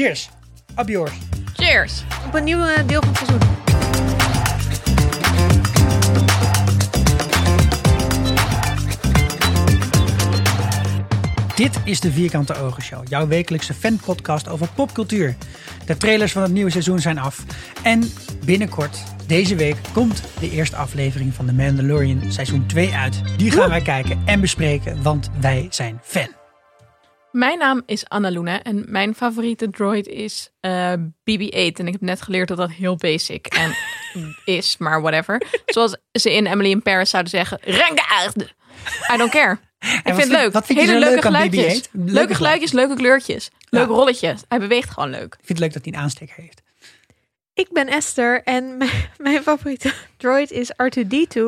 Cheers. Yours. Cheers! Op een nieuw deel van het seizoen. Dit is de Vierkante Ogen Show, jouw wekelijkse fanpodcast over popcultuur. De trailers van het nieuwe seizoen zijn af. En binnenkort, deze week, komt de eerste aflevering van The Mandalorian seizoen 2 uit. Die gaan wij kijken en bespreken, want wij zijn fan. Mijn naam is Anna Luna en mijn favoriete droid is eh, BB-8. En ik heb net geleerd dat dat heel basic en is, maar whatever. Zoals ze in Emily in Paris zouden zeggen, rengaard. I don't care. Ik vind het leuk. wat vind je Hele zo leuke leuk aan geluidjes. BB-8? Leuke Leuke geluidjes, leuke kleurtjes. Leuke rolletjes. Hij beweegt gewoon leuk. Ik vind het leuk dat hij een aansteker heeft. Ik ben Esther en mijn, mijn favoriete droid is R2D2.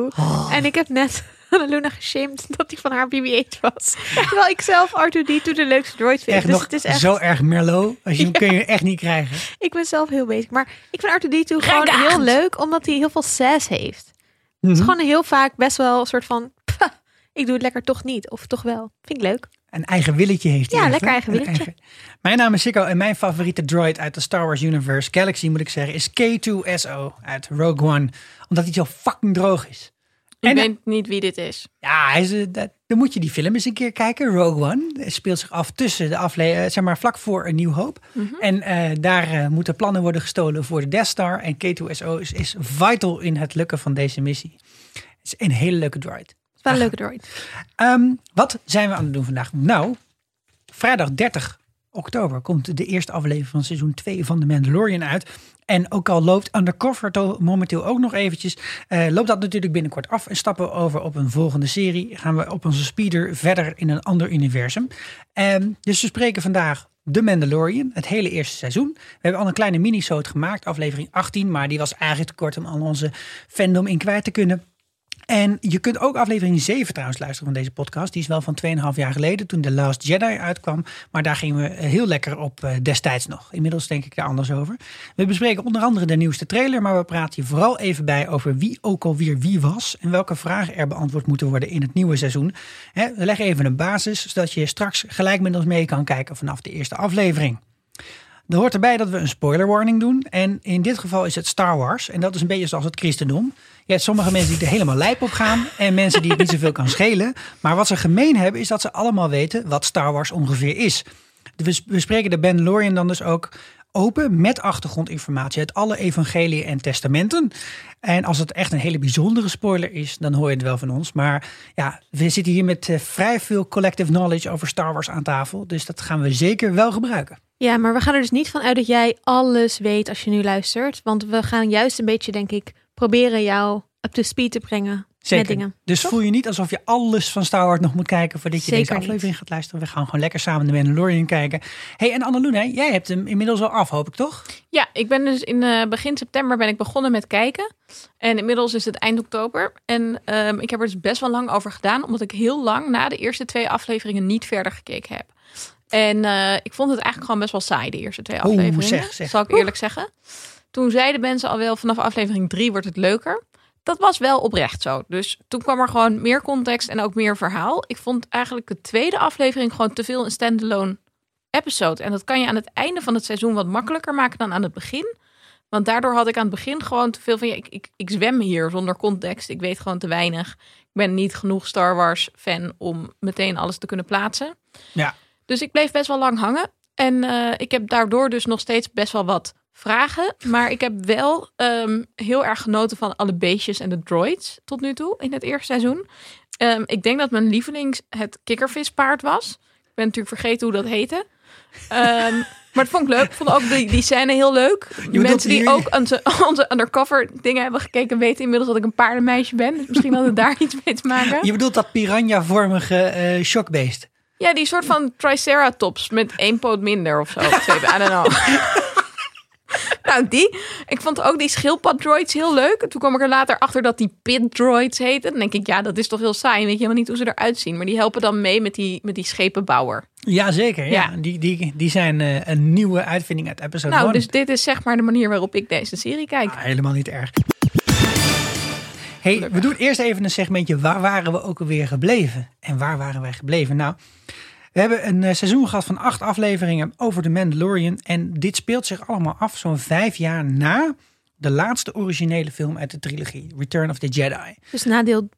En ik heb net Luna geshamed dat hij van haar BB-8 was. Terwijl ik zelf R2D2 de leukste droid vind. Echt dus nog het is echt, zo erg Merlot. Als je hem kun je echt niet krijgen. ik ben zelf heel bezig. Maar ik vind R2D2 gewoon Rengaard. heel leuk, omdat hij heel veel sass heeft. Het is Mhm. gewoon heel vaak best wel een soort van... "Pah, ik doe het lekker toch niet. Of toch wel. Vind ik leuk. Een eigen willetje heeft hij. Ja, lekker eigen willetje. Mijn naam is Sikko en mijn favoriete droid uit de Star Wars Universe, Galaxy moet ik zeggen, is K2SO uit Rogue One. Omdat hij zo fucking droog is. Ik weet niet wie dit is. Ja, hij is, eh, dat- dan moet je die film eens een keer kijken, Rogue One. Het speelt zich af tussen de aflevering, zeg maar vlak voor een nieuw hoop. En eh, daar eh, moeten plannen worden gestolen voor de Death Star. En K2SO is, is vital in het lukken van deze missie. Het is een hele leuke droid. Het is wel een leuke droid. Ehm, wat zijn we aan het doen vandaag? Nou, vrijdag 30 oktober komt de eerste aflevering van seizoen 2 van The Mandalorian uit. En ook al loopt Undercover momenteel ook nog eventjes, eh, loopt dat natuurlijk binnenkort af en stappen we over op een volgende serie. Gaan we op onze speeder verder in een ander universum. Ehm, dus we spreken vandaag The Mandalorian, het hele eerste seizoen. We hebben al een kleine mini-soot gemaakt, aflevering 18, maar die was eigenlijk te kort om al onze fandom in kwijt te kunnen. En je kunt ook aflevering 7 trouwens luisteren van deze podcast. Die is wel van 2,5 jaar geleden toen The Last Jedi uitkwam. Maar daar gingen we heel lekker op eh, destijds nog. Inmiddels denk ik daar anders over. We bespreken onder andere de nieuwste trailer. Maar we praten hier vooral even bij over wie ook alweer wie was. En welke vragen er beantwoord moeten worden in het nieuwe seizoen. We leggen even een basis. Zodat je straks gelijk met ons mee kan kijken vanaf de eerste aflevering. Er hoort erbij dat we een spoiler warning doen. En in dit geval is het Star Wars. En dat is een beetje zoals het christendom. Je hebt sommige mensen die er helemaal lijp op gaan. En mensen die het niet zoveel kan schelen. Maar wat ze gemeen hebben is dat ze allemaal weten wat Star Wars ongeveer is. We we spreken de Mandalorian dan dus ook open met achtergrondinformatie uit alle evangeliën en testamenten. En als het echt een hele bijzondere spoiler is, dan hoor je het wel van ons. Maar ja, we zitten hier met eh, vrij veel collective knowledge over Star Wars aan tafel. Dus dat gaan we zeker wel gebruiken. Ja, maar we gaan er dus niet van uit dat jij alles weet als je nu luistert. Want we gaan juist een beetje, denk ik, proberen jou up to speed te brengen Zeker. met dingen. Dus voel je niet alsof je alles van Star Wars nog moet kijken voordat je Zeker deze niet. aflevering gaat luisteren. We gaan gewoon lekker samen de Mandalorian kijken. hey, en Annaluna, jij hebt hem inmiddels al af, hoop ik toch? Ja, ik ben dus in eh, begin september ben ik begonnen met kijken. En inmiddels is het eind oktober. En ehm, ik heb er dus best wel lang over gedaan. Omdat ik heel lang na de eerste twee afleveringen niet verder gekeken heb. En eh, ik vond het eigenlijk gewoon best wel saai, de eerste twee Oeh, afleveringen. zeg, zeg. Zal ik eerlijk zeggen. Toen zeiden mensen al wel, vanaf aflevering drie wordt het leuker. Dat was wel oprecht zo. Dus toen kwam er gewoon meer context en ook meer verhaal. Ik vond eigenlijk de tweede aflevering gewoon te veel een standalone episode. En dat kan je aan het einde van het seizoen wat makkelijker maken dan aan het begin. Want daardoor had ik aan het begin gewoon te veel van... Ja, ik, ik, ik zwem hier zonder context. Ik weet gewoon te weinig. Ik ben niet genoeg Star Wars fan om meteen alles te kunnen plaatsen. Ja. Dus ik bleef best wel lang hangen. En eh, ik heb daardoor dus nog steeds best wel wat vragen. Maar ik heb wel ehm, heel erg genoten van alle beestjes en de droids tot nu toe in het eerste seizoen. Ehm, ik denk dat mijn lievelings het kikkervispaard was. Ik ben natuurlijk vergeten hoe dat heette. Ehm, maar dat vond ik leuk. Ik vond ook die, die scène heel leuk. bedoelt Mensen die hier- ook onze, onze undercover dingen hebben gekeken weten inmiddels dat ik een paardenmeisje ben. Dus misschien had het daar iets mee te maken. Je bedoelt dat piranha-vormige eh, shockbeest. Ja, die soort van triceratops met één poot minder of zo. Of twee, I don't know. nou, die. Ik vond ook die schildpad droids heel leuk. En toen kwam ik er later achter dat die pit droids heten. Dan denk ik, ja, dat is toch heel saai. Weet je helemaal niet hoe ze eruit zien. Maar die helpen dan mee met die, met die schepenbouwer. Jazeker, ja. Ja. Die, die, die zijn eh, een nieuwe uitvinding uit episode nou, 1. dus dit is zeg maar de manier waarop ik deze serie kijk. Ah, helemaal niet erg. Hey, we doen eerst even een segmentje. Waar waren we ook alweer gebleven? En waar waren wij gebleven? Nou, We hebben een eh, seizoen gehad van acht afleveringen over de Mandalorian. En dit speelt zich allemaal af zo'n vijf jaar na de laatste originele film uit de trilogie, Return of the Jedi. Dus nadeel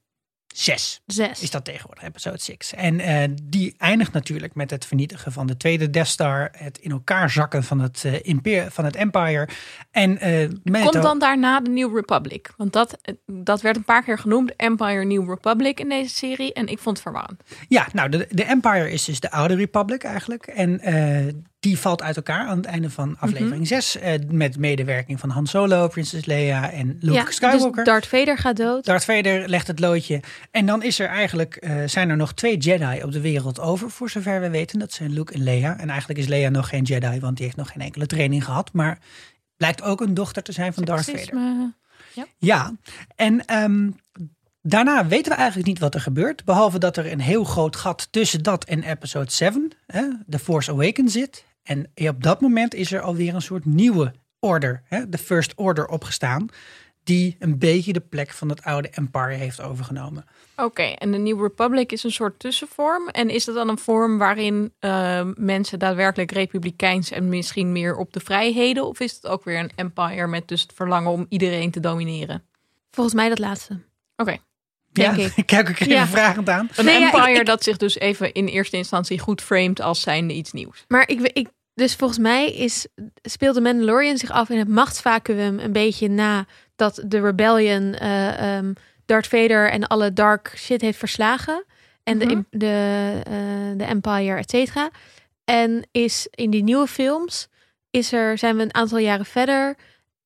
Zes 6. is dat tegenwoordig, episode 6. En eh, die eindigt natuurlijk met het vernietigen van de tweede Death Star, het in elkaar zakken van het, eh, imper- van het Empire. En eh Komt dan daarna de New Republic? Want dat, dat werd een paar keer genoemd, Empire New Republic in deze serie. En ik vond het verwarrend. Ja, nou, de, de Empire is dus de oude Republic eigenlijk. En die valt uit elkaar aan het einde van aflevering 6. met medewerking van Han Solo, Princess Leia en Luke ja, Skywalker. Dus Darth Vader gaat dood. Darth Vader legt het loodje. En dan is er eigenlijk, eh, zijn er nog twee Jedi op de wereld over, voor zover we weten. Dat zijn Luke en Leia. En eigenlijk is Leia nog geen Jedi, want die heeft nog geen enkele training gehad. Maar blijkt ook een dochter te zijn van Darth Vader. Seksisme. Ja, en ehm, daarna weten we eigenlijk niet wat er gebeurt. Behalve dat er een heel groot gat tussen dat en episode 7, hè, The Force Awakens, zit. En op dat moment is er alweer een soort nieuwe order, hè, de First Order, opgestaan. Die een beetje de plek van het oude Empire heeft overgenomen. Oké, en de New Republic is een soort tussenvorm. En is dat dan een vorm waarin eh, mensen daadwerkelijk republikeins en misschien meer op de vrijheden? Of is het ook weer een empire met dus het verlangen om iedereen te domineren? Volgens mij dat laatste. Oké, Denk ja, ik. ik kijk ook even Ja. vragend aan. een Nee, ja, empire ik- ik- dat zich dus even in eerste instantie goed framed als zijnde iets nieuws. Maar ik, ik, dus volgens mij is, speelt de Mandalorian zich af in het machtsvacuum een beetje na dat de Rebellion eh, ehm, Darth Vader en alle dark shit heeft verslagen. En Mhm. de, de, eh, de Empire, et cetera. En is in die nieuwe films is er, zijn we een aantal jaren verder.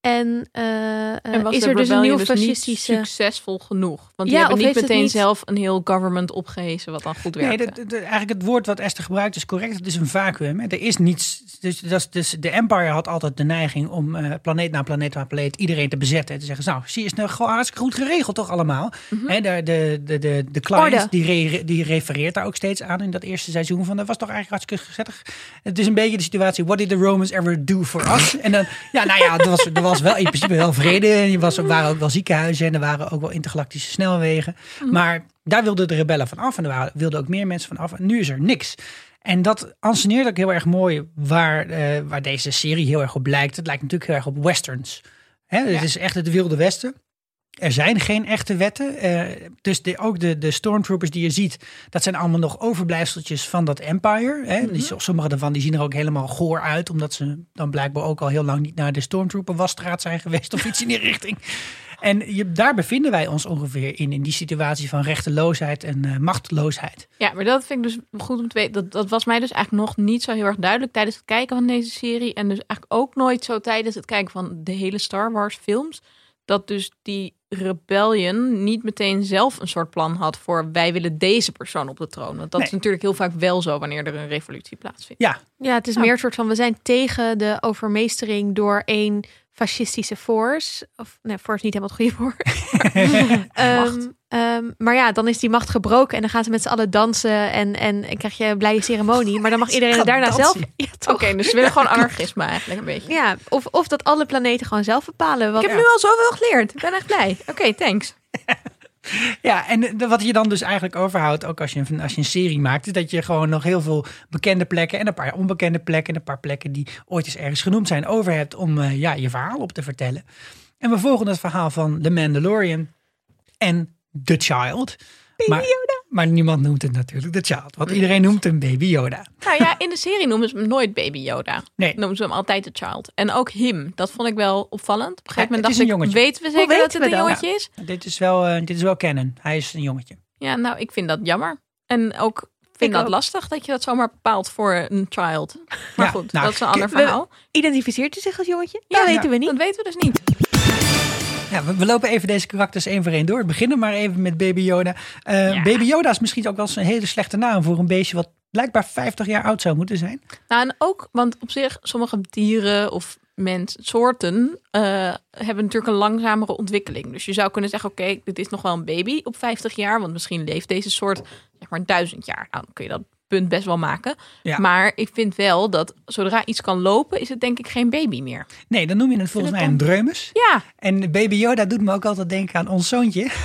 En, eh, eh, En was is er dus een nieuw dus niet fascistische... succesvol genoeg? Want Ja, die hebben of niet meteen niet- zelf een heel government opgehezen wat dan goed Nee, werkte. de, de- eigenlijk het woord wat Esther gebruikt is correct. Het is een vacuüm. hè. Er is niets. Dus, dat is- dus de Empire had altijd de neiging om eh, planeet na planeet na planeet iedereen te bezetten. En te zeggen, nou, zie je, is nou gewoon hartstikke goed geregeld toch allemaal. Hè, de, de, de, de, de client die, re- die refereert daar ook steeds aan in dat eerste seizoen. Van, dat was toch eigenlijk hartstikke gezellig. Het is een beetje de situatie, what did the Romans ever do for us? En dan, ja, nou ja, was, er was wel in principe wel vrede. En er was, er waren ook wel ziekenhuizen en er waren ook wel intergalactische snelwegen. Maar daar wilden de rebellen van af en er wilden ook meer mensen van af. En nu is er niks. En dat anseneert ook heel erg mooi waar, eh, waar deze serie heel erg op lijkt. Het lijkt natuurlijk heel erg op westerns. Hè, Het Ja. is echt het wilde westen. Er zijn geen echte wetten. eh, dus de, ook de, de stormtroopers die je ziet, dat zijn allemaal nog overblijfseltjes van dat empire. Hè. Mhm. Sommige daarvan die zien er ook helemaal goor uit, omdat ze dan blijkbaar ook al heel lang niet naar de stormtrooper wasstraat zijn geweest of iets in die richting. En je, daar bevinden wij ons ongeveer in, in die situatie van rechteloosheid en eh, machteloosheid. Ja, maar dat vind ik dus goed om te weten. Dat, dat was mij dus eigenlijk nog niet zo heel erg duidelijk tijdens het kijken van deze serie. En dus eigenlijk ook nooit zo tijdens het kijken van de hele Star Wars films. Dat dus die rebellion niet meteen zelf een soort plan had voor wij willen deze persoon op de troon. Want dat is natuurlijk heel vaak wel zo wanneer er een revolutie plaatsvindt. Ja, Ja, het is Ja. meer een soort van we zijn tegen de overmeestering door één fascistische force. Of nee, force is niet helemaal het goede woord. Ehm, ehm, maar ja, dan is die macht gebroken en dan gaan ze met z'n allen dansen en, en, en krijg je een blije ceremonie. Maar dan mag iedereen daarna dansen. zelf. Ja? Oké, dus ze willen gewoon anarchisme eigenlijk een beetje. Ja, of, of dat alle planeten gewoon zelf bepalen. Wat, Ik heb nu al zoveel geleerd. Ik ben echt blij. Oké, thanks. Ja, en wat je dan dus eigenlijk overhoudt, ook als je, een, als je een serie maakt, is dat je gewoon nog heel veel bekende plekken en een paar onbekende plekken en een paar plekken die ooit eens ergens genoemd zijn over hebt om eh, ja, je verhaal op te vertellen. En we volgen het verhaal van The Mandalorian en The Child. maar, maar niemand noemt het natuurlijk The Child, want iedereen noemt hem Baby Yoda. Nou ja, in de serie noemen ze hem nooit Baby Yoda. Nee. Noemen ze hem altijd de child. En ook him. Dat vond ik wel opvallend. Op een gegeven moment dacht een ik, jongetje. weten we zeker weten dat het een jongetje is? Dit is wel, eh, dit is wel canon. Hij is een jongetje. Ja, nou, ik vind dat jammer. En ook vind Ik dat ook. lastig dat je dat zomaar bepaalt voor een child. Maar Ja, goed, nou, dat is een ander verhaal. Identificeert u zich als jongetje? Ja, dat weten ja. we niet. Dat weten we dus niet. Ja, we, we lopen even deze karakters één voor één door. We beginnen maar even met Baby Yoda. Eh, Ja. Baby Yoda is misschien ook wel eens een hele slechte naam voor een beestje wat blijkbaar 50 jaar oud zou moeten zijn. Nou, en ook, want op zich, sommige dieren of menssoorten eh, hebben natuurlijk een langzamere ontwikkeling. Dus je zou kunnen zeggen, oké, dit is nog wel een baby op 50 jaar, want misschien leeft deze soort zeg maar duizend jaar. Nou, dan kun je dat punt best wel maken. Ja. Maar ik vind wel dat zodra iets kan lopen, is het denk ik geen baby meer. Nee, dan noem je het volgens mij een dreumes. Ja, En Baby Yoda doet me ook altijd denken aan ons zoontje.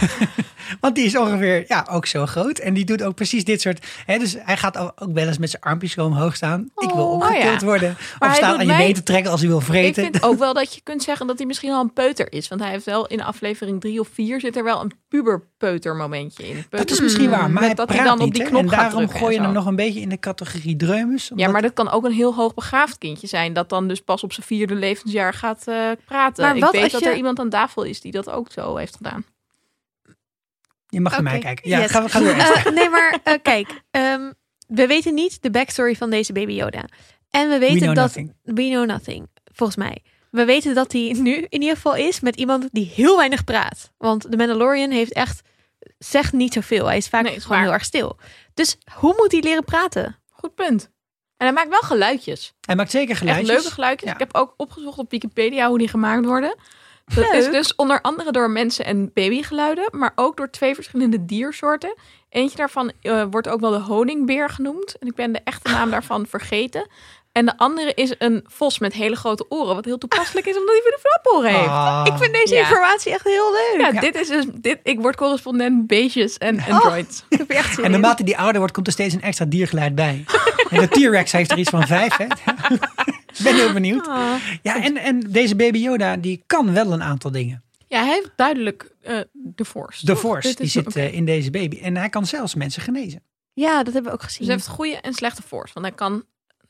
Want die is ongeveer ja, ook zo groot. En die doet ook precies dit soort... Hè, dus hij gaat ook wel eens met zijn armpjes zo omhoog staan. ik wil Oh, opgetild ja. worden. hij of staan aan je been te trekken als hij wil Ik vreten. vind ook wel dat je kunt zeggen dat hij misschien al een peuter is. Want hij heeft wel in aflevering drie of vier zit er wel een puberpeuter momentje in. Dat is misschien waar, maar hij dat praat hij dan op die knop En gaat daarom drukken gooi je hem nog een beetje in de categorie dreumes. Ja, maar dat kan ook een heel hoogbegaafd kindje zijn. Dat dan dus pas op zijn vierde levensjaar gaat eh, praten. Maar ik weet als dat je- er iemand aan tafel is die dat ook zo heeft gedaan. Je mag naar mij kijken. Ja, yes. ga, ga door. Eh, nee, maar eh, kijk. ehm, we weten niet de backstory van deze baby Yoda. En we weten We know dat... nothing. We know nothing, volgens mij. We weten dat hij nu in ieder geval is met iemand die heel weinig praat. Want de Mandalorian heeft echt... Zegt niet zoveel. Hij is vaak Nee, is gewoon waar. heel erg stil. Dus hoe moet hij leren praten? Goed punt. En hij maakt wel geluidjes. Hij maakt zeker Echt geluidjes. leuke geluidjes. Ja. Ik heb ook opgezocht op Wikipedia hoe die gemaakt worden. Dat is dus onder andere door mensen- en babygeluiden, maar ook door twee verschillende diersoorten. Eentje daarvan eh, wordt ook wel de honingbeer genoemd. En ik ben de echte naam daarvan vergeten. En de andere is een vos met hele grote oren. Wat heel toepasselijk is, omdat hij weer de flaporen heeft. Ah. Ik vind deze Ja. informatie echt heel leuk. Ja, Ja. dit is dus, dit, ik word correspondent beestjes en Oh. androids. Ik heb er echt zin En naarmate die ouder wordt, komt er steeds een extra diergeluid bij. en de T-Rex heeft er iets van vijf. Hè? Ik ben heel benieuwd. Ah. Ja, en, en deze baby Yoda, die kan wel een aantal dingen. Ja, hij heeft duidelijk eh, de force. De? Force, Dit die zit eh, in deze baby. En hij kan zelfs mensen genezen. Ja, dat hebben we ook Dus gezien. hij heeft goede en slechte force. Want hij kan.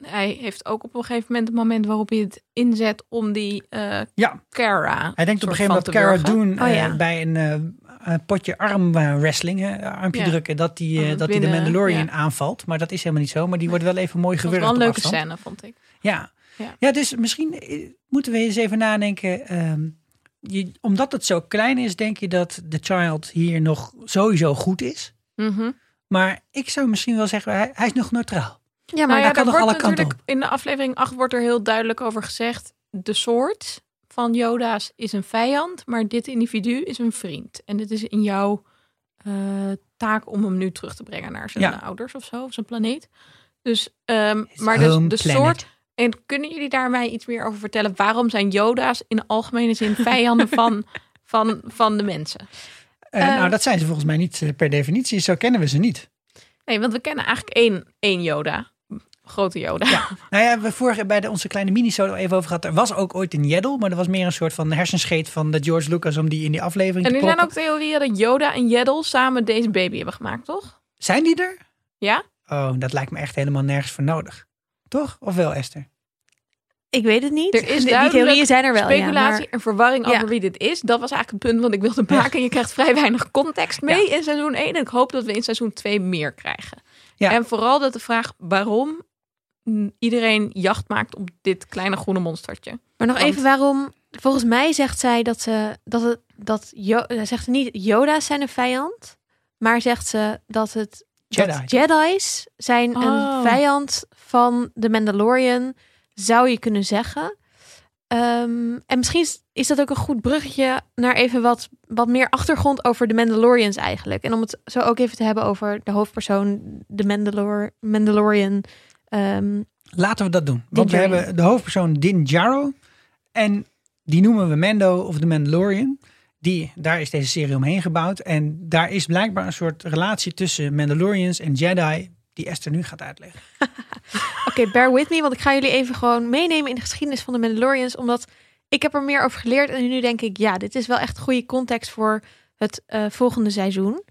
Hij heeft ook op een gegeven moment het moment waarop hij het inzet om die eh Ja, Cara. hij denkt op een gegeven moment dat Cara. Dune Oh, eh, bij een eh, een potje armwrestling, hè, armpje Ja. drukken, dat hij eh, dat de Mandalorian aanvalt. Maar dat is helemaal niet zo. Maar die wordt wel even mooi Dat was gewurgd wel een leuke afstand. scène, vond ik. Ja. Ja. Ja. dus misschien eh, moeten we eens even nadenken. ehm, je, omdat het zo klein is, denk je dat de child hier nog sowieso goed is. Mhm. Maar ik zou misschien wel zeggen, hij, hij is nog neutraal. Ja, maar Nou ja, daar kan alle kanten in de aflevering 8 wordt er heel duidelijk over gezegd. De soort van Yoda's is een vijand, maar dit individu is een vriend. En het is in jouw eh, taak om hem nu terug te brengen naar zijn Ja. ouders of zo, of zijn planeet. Dus, ehm, maar dus de planet. soort. En kunnen jullie daar mij iets meer over vertellen? Waarom zijn Yoda's in de algemene zin vijanden van, van, van de mensen? Eh, nou, dat zijn ze volgens mij niet eh, per definitie. Zo kennen we ze niet. Nee, want we kennen eigenlijk één, één Yoda. Grote Yoda. Ja. Nou ja, we vorige bij de, onze kleine mini-sode even over gehad. Er was ook ooit een Jeddel, maar dat was meer een soort van hersenscheet van de George Lucas om die in die aflevering En te er zijn ook theorieën dat Yoda en Jeddel samen deze baby hebben gemaakt, toch? Zijn die er? Ja? Oh, dat lijkt me echt helemaal nergens voor nodig. Toch? Of wel, Esther? Ik weet het niet. Er is Die- theorieën zijn er wel. Speculatie Ja, maar- en verwarring Ja. over wie dit is. Dat was eigenlijk het punt wat ik wilde maken. Je krijgt vrij weinig context mee in seizoen 1. En ik hoop dat we in seizoen 2 meer krijgen. Ja. En vooral dat de vraag waarom iedereen jacht maakt op dit kleine groene monstertje. Maar nog Want- even waarom. Volgens mij zegt zij dat ze dat het dat Jo- eh, zegt ze niet Yoda's zijn een vijand, maar zegt ze dat het Jedi. dat Jedi's zijn Oh. een vijand van de Mandalorian, zou je kunnen zeggen. Ehm, en misschien is- is dat ook een goed bruggetje naar even wat, wat meer achtergrond over de Mandalorians eigenlijk. En om het zo ook even te hebben over de hoofdpersoon, de Mandalor Mandalorian. Ehm, Laten we dat doen. Want we Djarin. hebben de hoofdpersoon Din Djaro. En die noemen we Mando of de Mandalorian. Die, daar is deze serie omheen gebouwd. En daar is blijkbaar een soort relatie tussen Mandalorians en Jedi. Die Esther nu gaat uitleggen. Oké, bear with me, want ik ga jullie even gewoon meenemen in de geschiedenis van de Mandalorians, omdat ik heb er meer over geleerd en nu denk ik, ja, dit is wel echt goede context voor het eh, volgende seizoen.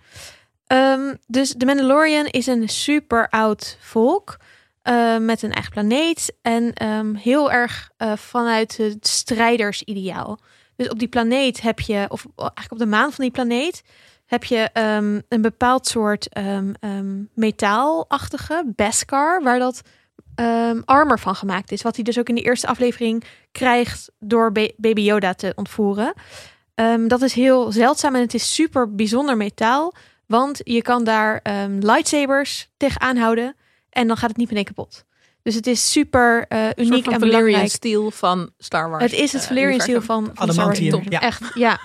Ehm, dus de Mandalorian is een super oud volk eh, met een eigen planeet en ehm, heel erg eh, vanuit het strijdersideaal. Dus op die planeet heb je, of eigenlijk op de maan van die planeet, heb je ehm, een bepaald soort ehm, metaalachtige Beskar, waar dat armor van gemaakt is. Wat hij dus ook in de eerste aflevering krijgt door Ba- Baby Yoda te ontvoeren. Dat is heel zeldzaam en het is super bijzonder metaal. Want je kan daar lightsabers tegen aanhouden en dan gaat het niet meteen kapot. Dus het is super eh, Een uniek soort van en belangrijk. steel van Star Wars. Het is het eh, Valerian steel universum. van, van Star Wars. Adamantium, ja. Echt, ja.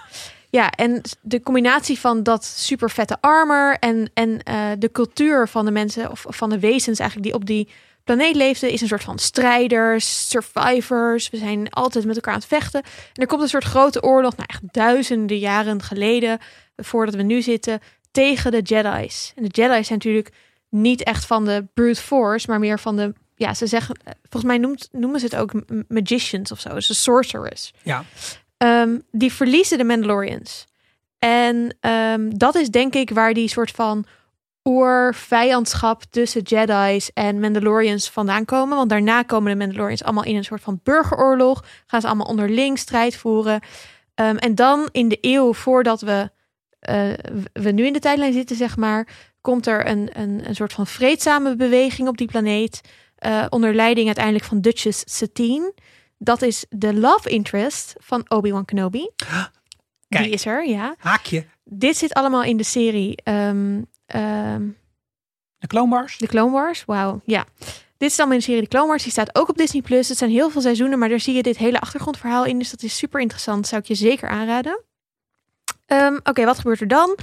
Ja, en de combinatie van dat super vette armor en, en eh, de cultuur van de mensen of van de wezens eigenlijk die op die planeet leefden, is een soort van strijders, survivors. We zijn altijd met elkaar aan het vechten. En er komt een soort grote oorlog, nou echt duizenden jaren geleden, voordat we nu zitten, tegen de Jedi's. En de Jedi's zijn natuurlijk niet echt van de brute force, maar meer van de, ja, ze zeggen, eh, volgens mij noemt, noemen ze het ook magicians of zo, dus de sorcerers. Ja. Ehm, die verliezen de Mandalorians. En ehm, dat is denk ik waar die soort van oer-vijandschap tussen Jedi's en Mandalorians vandaan komen. Want daarna komen de Mandalorians allemaal in een soort van burgeroorlog. Gaan ze allemaal onderling strijd voeren. Ehm, en dan in de eeuw voordat we, eh, we nu in de tijdlijn zitten, zeg maar, komt er een, een, een soort van vreedzame beweging op die planeet. eh, onder leiding uiteindelijk van Duchess Satine. Dat is de love interest van Obi-Wan Kenobi. Kijk. Die is er, ja. Haakje. Dit zit allemaal in de serie ehm, ehm, De Clone Wars. de Clone Wars. Wauw, ja. Dit is allemaal in de serie de Clone Wars. Die staat ook op Disney+. Plus. Het zijn heel veel seizoenen, maar daar zie je dit hele achtergrondverhaal in. Dus dat is super interessant. Zou ik je zeker aanraden. Ehm, Oké, wat gebeurt er dan?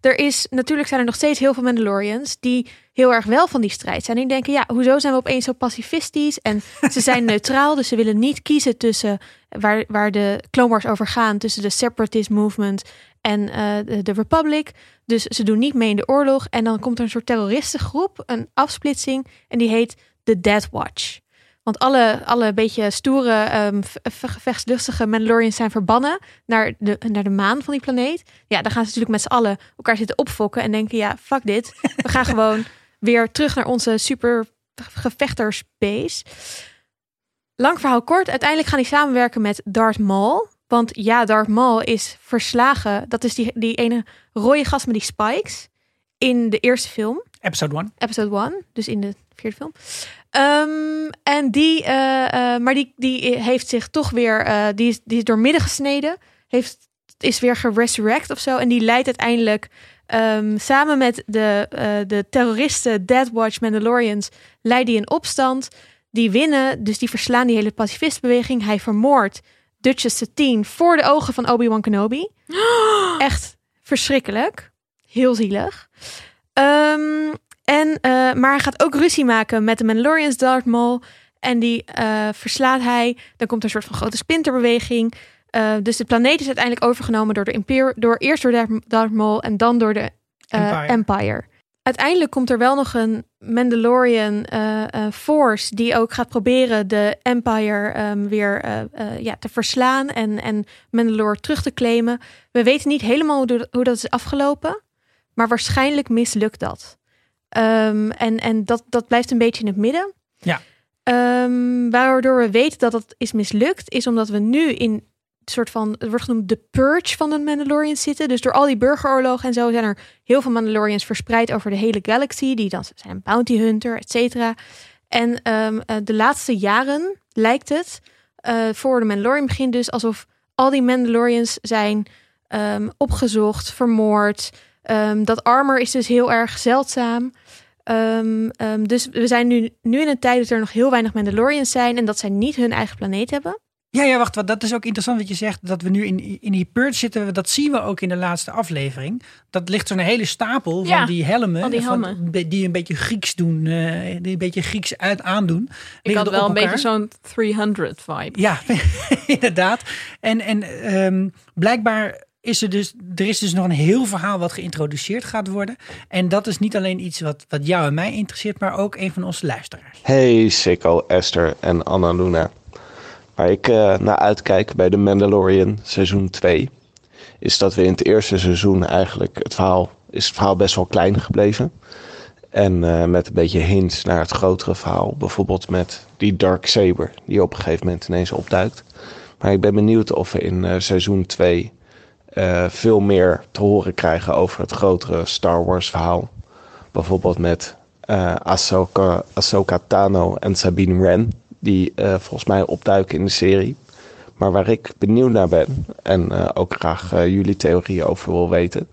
Er is, natuurlijk zijn er nog steeds heel veel Mandalorians die heel erg wel van die strijd zijn. Die denken, ja, hoezo zijn we opeens zo pacifistisch? En ze zijn neutraal, dus ze willen niet kiezen tussen waar, waar de Clone Wars over gaan, tussen de Separatist Movement en eh, de, de Republic. Dus ze doen niet mee in de oorlog. En dan komt er een soort terroristengroep, een afsplitsing, en die heet de Death Watch. Want alle, alle beetje stoere, ehm, v- v- gevechtslustige Mandalorians zijn verbannen naar de, naar de maan van die planeet. Ja, dan gaan ze natuurlijk met z'n allen elkaar zitten opfokken en denken, ja, fuck dit. We gaan gewoon weer terug naar onze super gevechtersbase. Lang verhaal kort, uiteindelijk gaan die samenwerken met Darth Maul. Want ja, Darth Maul is verslagen. Dat is die, die ene rode gast met die spikes in de eerste film Episode 1. episode 1, dus in de vierde film. Ehm, en die, eh, eh, maar die, die heeft zich toch weer, eh, die, is, die is doormidden gesneden, heeft, is weer geresurrect of zo. En die leidt uiteindelijk ehm, samen met de, eh, de terroristen Death Watch Mandalorians, leidt die een opstand. Die winnen, dus die verslaan die hele pacifistbeweging. Hij vermoordt Duchess Satine voor de ogen van Obi-Wan Kenobi. Echt verschrikkelijk. Heel zielig. Ehm, en, eh, maar hij gaat ook ruzie maken met de Mandalorians, Darth Maul. En die eh, verslaat hij. Dan komt er een soort van grote splinterbeweging. Eh, dus de planeet is uiteindelijk overgenomen door de Imper door eerst door Darth- Maul en dan door de Empire. Empire. Uiteindelijk komt er wel nog een Mandalorian force die ook gaat proberen de Empire ehm, weer ja, te verslaan en, en Mandalore terug te claimen. We weten niet helemaal hoe, de- hoe dat is afgelopen, maar waarschijnlijk mislukt dat. Ehm, en en dat, dat blijft een beetje in het midden. Ja. Ehm, waardoor we weten dat dat is mislukt, is omdat we nu in een soort van, het wordt genoemd de purge van de Mandalorians zitten. Dus door al die burgeroorlogen en zo zijn er heel veel Mandalorians verspreid over de hele galaxy. Die dan zijn bounty hunter, et cetera. En ehm, eh, de laatste jaren lijkt het, eh, voor de Mandalorian begint dus alsof al die Mandalorians zijn opgezocht, vermoord. Ehm, dat armor is dus heel erg zeldzaam. Ehm, ehm, dus we zijn nu, nu in een tijd dat er nog heel weinig Mandalorians zijn en dat zij niet hun eigen planeet hebben. Ja, ja, wacht. Wat, dat is ook interessant wat je zegt. Dat we nu in, in die purge zitten. Dat zien we ook in de laatste aflevering. Dat ligt zo'n hele stapel Ja, van die helmen. die van- helmen. die een beetje Grieks doen. eh, die een beetje Grieks uit aandoen. Ik had wel een beetje zo'n 300 vibe. Ja, inderdaad. En, en ehm, blijkbaar is er dus, er is dus nog een heel verhaal wat geïntroduceerd gaat worden. En dat is niet alleen iets wat, wat jou en mij interesseert, maar ook een van onze luisteraars. Hey Sikko, Esther en Anna Luna. Waar ik eh, naar uitkijk bij The Mandalorian seizoen 2... is dat we in het eerste seizoen eigenlijk het verhaal... is het verhaal best wel klein gebleven. En eh, met een beetje hints naar het grotere verhaal. Bijvoorbeeld met die Dark Saber die op een gegeven moment ineens opduikt. Maar ik ben benieuwd of we in eh, seizoen 2... eh, veel meer te horen krijgen over het grotere Star Wars verhaal. Bijvoorbeeld met eh Ahsoka, Ahsoka Tano en Sabine Wren. Die eh, volgens mij opduiken in de serie. Maar waar ik benieuwd naar ben. En ook graag jullie theorieën over wil weten.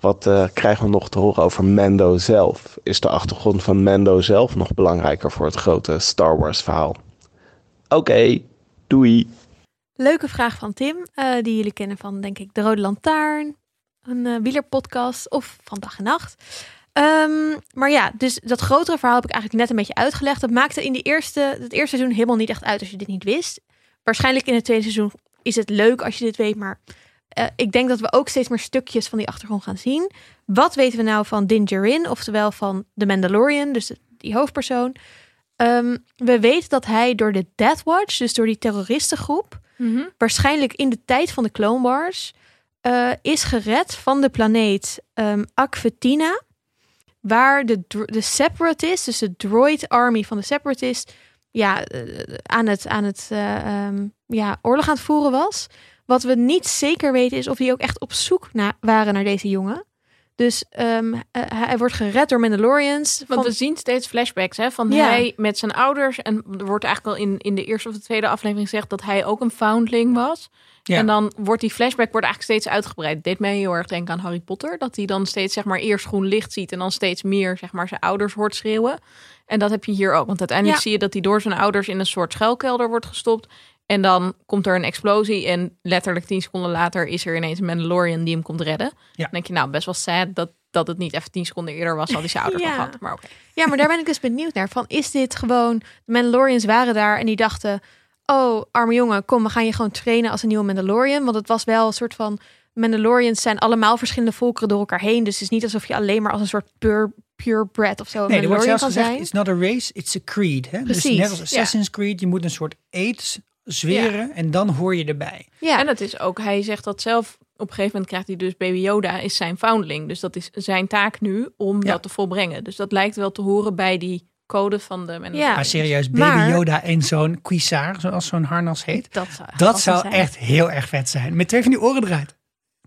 Wat krijgen we nog te horen over Mando zelf? Is de achtergrond van Mando zelf nog belangrijker voor het grote Star Wars verhaal? Oké, doei. Leuke vraag van Tim, eh, die jullie kennen van, denk ik, De Rode Lantaarn, een eh, wielerpodcast of van Dag en Nacht. Ehm, maar ja, dus dat grotere verhaal heb ik eigenlijk net een beetje uitgelegd. Dat maakte in de eerste, het eerste seizoen helemaal niet echt uit als je dit niet wist. Waarschijnlijk in het tweede seizoen is het leuk als je dit weet, maar eh, ik denk dat we ook steeds meer stukjes van die achtergrond gaan zien. Wat weten we nou van Din Djarin, oftewel van de Mandalorian, dus die hoofdpersoon? Ehm, we weten dat hij door de Death Watch, dus door die terroristengroep, Mhm. waarschijnlijk in de tijd van de Clone Wars, eh, is gered van de planeet ehm Akvetina. Waar de, de Separatists, dus de droid army van de Separatists, ja, eh, aan het, aan het eh, ehm, ja, oorlog aan het voeren was. Wat we niet zeker weten is of die ook echt op zoek na, waren naar deze jongen. Dus ehm, eh, hij wordt gered door Mandalorians. Want van- we zien steeds flashbacks hè, van Ja. hij met zijn ouders. En er wordt eigenlijk al in, in de eerste of de tweede aflevering gezegd dat hij ook een foundling was. Ja. En dan wordt die flashback wordt eigenlijk steeds uitgebreid. Deed mij heel erg denken aan Harry Potter. Dat hij dan steeds zeg maar eerst groen licht ziet en dan steeds meer zeg maar zijn ouders hoort schreeuwen. En dat heb je hier ook. Want uiteindelijk Ja. zie je dat hij door zijn ouders in een soort schuilkelder wordt gestopt. En dan komt er een explosie en letterlijk tien seconden later is er ineens een Mandalorian die hem komt redden. Dan denk je nou best wel sad dat, dat het niet even tien seconden eerder was, had hij zijn ouders Ja. gehad. Maar oké. Ja, maar daar ben ik dus benieuwd naar. Van, is dit gewoon... De Mandalorians waren daar en die dachten... Oh, arme jongen, kom, we gaan je gewoon trainen als een nieuwe Mandalorian. Want het was wel een soort van... Mandalorians zijn allemaal verschillende volkeren door elkaar heen. Dus het is niet alsof je alleen maar als een soort pure, purebred of zo een Nee, er wordt zelfs gezegd, zijn. it's not a race, it's a creed. Hè? Dus Precies, net als Assassin's Creed, je moet een soort eed zweren en dan hoor je erbij. Ja, En het is ook, hij zegt dat zelf. Op een gegeven moment krijgt hij dus Baby Yoda is zijn foundling. Dus dat is zijn taak nu om Ja. dat te volbrengen. Dus dat lijkt wel te horen bij die code van de. Ja. Maar serieus, Baby Maar- Yoda en zo'n cuissard, zoals zo'n harnas heet. dat zou, Dat zou echt heel erg vet zijn. Met twee van die oren eruit.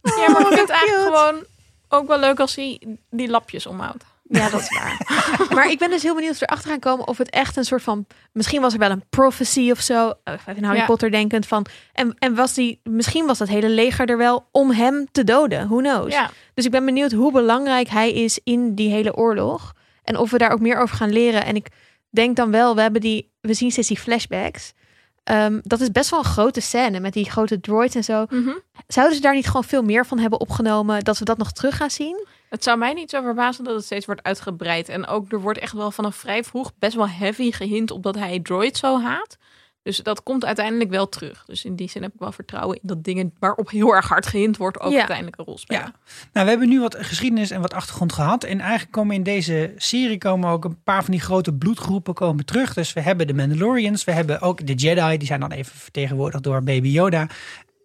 Ja, maar ik vind het eigenlijk Cute. gewoon ook wel leuk als hij die lapjes omhoudt. Ja, dat is waar. maar ik ben dus heel benieuwd of we erachter gaan komen of het echt een soort van... Misschien was er wel een prophecy of zo. eh, Even Harry Ja. Potter denkend van... En, en was die, misschien was dat hele leger er wel om hem te doden. Who knows? Ja, Dus ik ben benieuwd hoe belangrijk hij is in die hele oorlog. En of we daar ook meer over gaan leren. En ik denk dan wel, we, hebben die, we zien steeds die flashbacks. Ehm, dat is best wel een grote scène met die grote droids en zo. Mhm. Zouden ze daar niet gewoon veel meer van hebben opgenomen? Dat we dat nog terug gaan zien? Het zou mij niet zo verbazen dat het steeds wordt uitgebreid. En ook er wordt echt wel vanaf vrij vroeg best wel heavy gehint op dat hij droid zo haat. Dus dat komt uiteindelijk wel terug. Dus in die zin heb ik wel vertrouwen in dat dingen waarop heel erg hard gehint wordt ook Ja. uiteindelijk een rol spelen. Ja. Nou, we hebben nu wat geschiedenis en wat achtergrond gehad. En eigenlijk komen in deze serie komen ook een paar van die grote bloedgroepen komen terug. Dus we hebben de Mandalorians, we hebben ook de Jedi. Die zijn dan even vertegenwoordigd door Baby Yoda.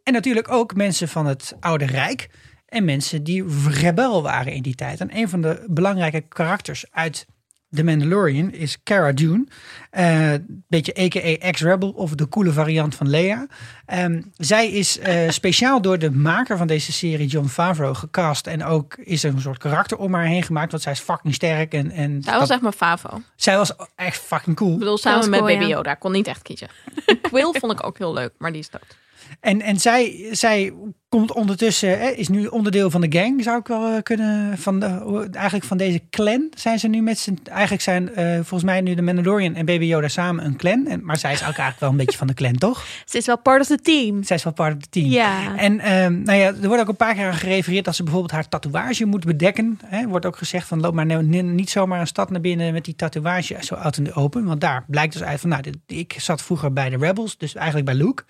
En natuurlijk ook mensen van het Oude Rijk. En mensen die rebel waren in die tijd. En een van de belangrijke karakters uit The Mandalorian is Cara Dune. Eh, beetje a.k.a. ex-rebel of de coole variant van Leia. Ehm, zij is eh, speciaal door de maker van deze serie, John Favreau, gecast. En ook is er een soort karakter om haar heen gemaakt. Want zij is fucking sterk. En, en Zij was dat- echt mijn favo. zij was echt fucking cool. Ik bedoel, was samen met Baby. Yoda. Kon niet echt kiezen. En Quill vond ik ook heel leuk, maar die is dood. En, en zij, zij komt ondertussen, hè, is nu onderdeel van de gang, zou ik wel eh, kunnen. Van de, eigenlijk van deze clan zijn ze nu met z'n. Eigenlijk zijn eh, volgens mij nu de Mandalorian en Baby Yoda samen een clan. En, maar zij is ook eigenlijk wel een beetje van de clan, toch? Ze is wel part of the team. Zij is wel part of the team. Ja. En ehm, nou ja, er wordt ook een paar keer aan gerefereerd dat ze bijvoorbeeld haar tatoeage moet bedekken. Hè, wordt ook gezegd van loop maar nou ni- niet zomaar een stad naar binnen met die tatoeage zo out in de open. Want daar blijkt dus uit van, nou, dit- ik zat vroeger bij de Rebels, dus eigenlijk bij Luke.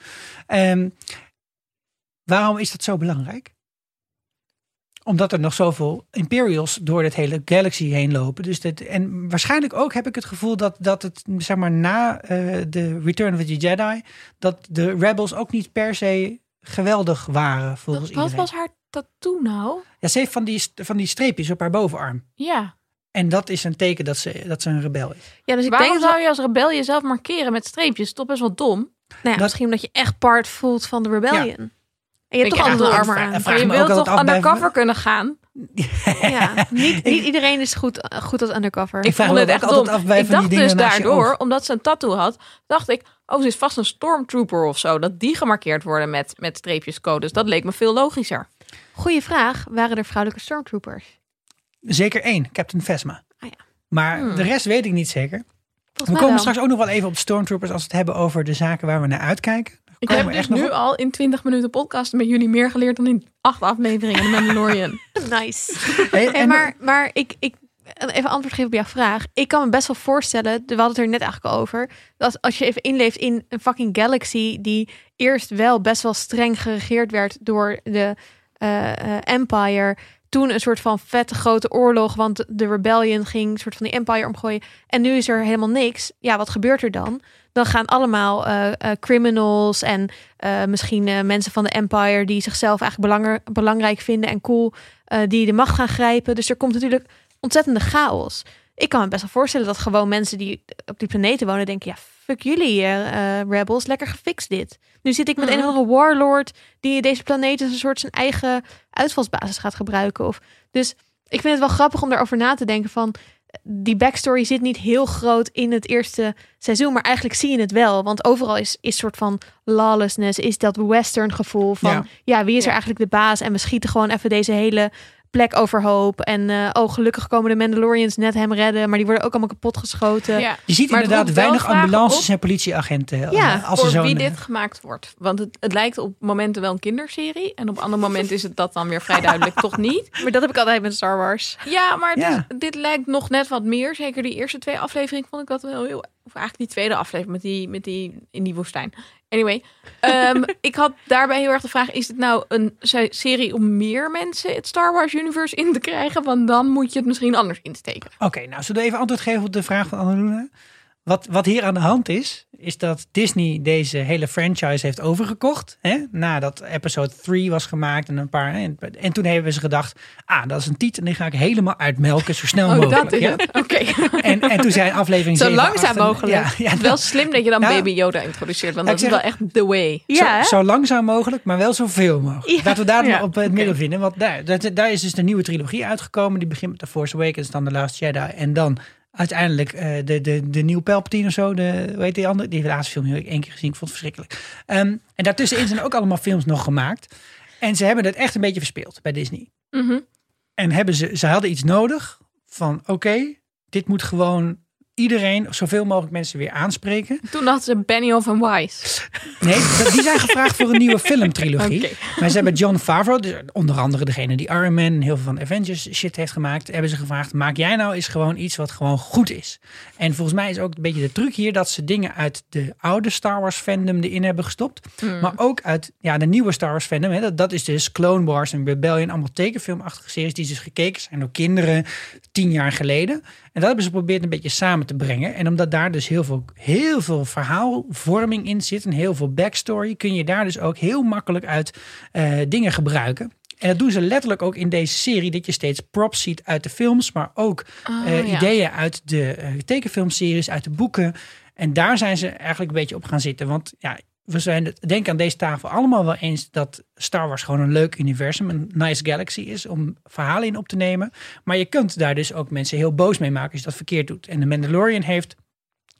Ehm, waarom is dat zo belangrijk? Omdat er nog zoveel Imperials door het hele galaxy heen lopen. Dus dit, en waarschijnlijk ook heb ik het gevoel dat, dat het, zeg maar, na eh, de Return of the Jedi, dat de Rebels ook niet per se geweldig waren volgens Wat iedereen. was haar tattoo nou? Ja, ze heeft van die, van die streepjes op haar bovenarm. Ja. En dat is een teken dat ze, dat ze een rebel is. Ja, dus ik Waarom denk dat, zou je als rebel jezelf markeren met streepjes? Toch best wel dom. nou ja, dat- misschien omdat je echt part voelt van de rebellion. En je hebt toch altijd een vraag- armor vraag- aan. Maar je me wilt toch undercover kunnen gaan? Ja, niet, niet iedereen is goed, goed als undercover. Ik vraag vond me het echt altijd dom. af bij ik van die dacht dingen dus daardoor, omdat ze een tattoo had, dacht ik, oh, ze is vast een stormtrooper of zo. Dat die gemarkeerd worden met, met streepjescodes. Dat leek me veel logischer. Goeie vraag. Waren er vrouwelijke stormtroopers? Zeker één, Captain Vesma. Ah ja. Maar Hmm. de rest weet ik niet zeker. Volgens We komen wel. straks ook nog wel even op de Stormtroopers als we het hebben over de zaken waar we naar uitkijken. Ik heb dus nu op? al in 20 minuten podcast met jullie meer geleerd dan in acht afleveringen in Mandalorian. Nice. Hey, Hey, maar maar ik, ik, even antwoord geven op jouw vraag. Ik kan me best wel voorstellen, we hadden het er net eigenlijk al over, dat als je even inleeft in een fucking galaxy die eerst wel best wel streng geregeerd werd door de eh, eh, Empire, toen een soort van vette grote oorlog, want de rebellion ging een soort van die Empire omgooien. En nu is er helemaal niks. Ja, wat gebeurt er dan? Dan gaan allemaal eh, eh, criminals en eh, misschien mensen van de Empire die zichzelf eigenlijk belangrijk vinden en cool, die de macht gaan grijpen. Dus er komt natuurlijk ontzettende chaos. Ik kan me best wel voorstellen dat gewoon mensen die op die planeten wonen denken, ja, fuck jullie eh, eh, rebels, lekker gefixt dit. Nu zit ik met een Mhm. of andere warlord die deze planeet als een soort zijn eigen uitvalsbasis gaat gebruiken. Of, dus ik vind het wel grappig om daarover na te denken van die backstory zit niet heel groot in het eerste seizoen, maar eigenlijk zie je het wel, want overal is is soort van lawlessness, is dat western gevoel van ja, Ja. wie is er eigenlijk de baas en we schieten gewoon even deze hele plek overhoop en eh, oh gelukkig komen de Mandalorians net hem redden, maar die worden ook allemaal kapot geschoten. Ja. Je ziet Maar inderdaad weinig ambulances op- en politieagenten. eh, Ja, als voor er zo'n, wie eh, dit gemaakt wordt. Want het, het lijkt op momenten wel een kinderserie. En op andere momenten is het dat dan weer vrij duidelijk toch niet. Maar dat heb ik altijd met Star Wars. Ja, maar het Ja. is- dit lijkt nog net wat meer. Zeker die eerste twee afleveringen vond ik dat wel heel... Of eigenlijk die tweede aflevering met die, met die in die woestijn. Anyway, ehm, ik had daarbij heel erg de vraag... is het nou een se- serie om meer mensen het Star Wars universe in te krijgen? Want dan moet je het misschien anders insteken. Oké, nou zullen we even antwoord geven op de vraag van Annaluna? Wat, wat hier aan de hand is, is dat Disney deze hele franchise heeft overgekocht. Hè? Nadat episode 3 was gemaakt en een paar. En, en toen hebben ze gedacht, ah, dat is een titel en die ga ik helemaal uitmelken zo snel Oh, mogelijk. dat is ja? het. Oké. En, en toen zijn aflevering Zo 7, langzaam 8 mogelijk. Ja, ja, Wel slim dat je dan Ja. Baby Yoda introduceert. Want dat is zeg- wel echt the way. Ja, zo, zo langzaam mogelijk, maar wel zoveel mogelijk. Ja. Laten we daar Ja, op het midden vinden. Want daar, daar, daar is dus de nieuwe trilogie uitgekomen. Die begint met The Force Awakens, dan The Last Jedi. En dan uiteindelijk eh, de, de, de nieuwe Palpatine of zo. De, hoe heet die andere? Die laatste film heb ik één keer gezien. Ik vond het verschrikkelijk. Ehm, en daartussenin zijn ook allemaal films nog gemaakt. En ze hebben het echt een beetje verspeeld bij Disney. Mhm. En hebben ze, ze hadden iets nodig van oké, dit moet gewoon iedereen, zoveel mogelijk mensen weer aanspreken. Toen dachten ze Benny of and Wise. Nee, die zijn gevraagd voor een nieuwe filmtrilogie. Oké. Maar ze hebben John Favreau, dus onder andere degene die Iron Man en heel veel van Avengers shit heeft gemaakt, hebben ze gevraagd: maak jij nou eens gewoon iets wat gewoon goed is? En volgens mij is ook een beetje de truc hier dat ze dingen uit de oude Star Wars fandom erin hebben gestopt, Hmm. maar ook uit ja, de nieuwe Star Wars fandom. Hè, dat, dat is dus Clone Wars en Rebellion, allemaal tekenfilmachtige series die dus gekeken zijn door kinderen tien jaar geleden. En dat hebben ze geprobeerd een beetje samen te brengen. En omdat daar dus heel veel, heel veel verhaalvorming in zit en heel veel backstory, kun je daar dus ook heel makkelijk uit eh, dingen gebruiken. En dat doen ze letterlijk ook in deze serie, dat je steeds props ziet uit de films, maar ook Oh, eh, ja. ideeën uit de eh, tekenfilmseries, uit de boeken. En daar zijn ze eigenlijk een beetje op gaan zitten. Want ja, we zijn het, denk aan deze tafel allemaal wel eens dat Star Wars gewoon een leuk universum, een nice galaxy is om verhalen in op te nemen. Maar je kunt daar dus ook mensen heel boos mee maken als je dat verkeerd doet. En de Mandalorian heeft,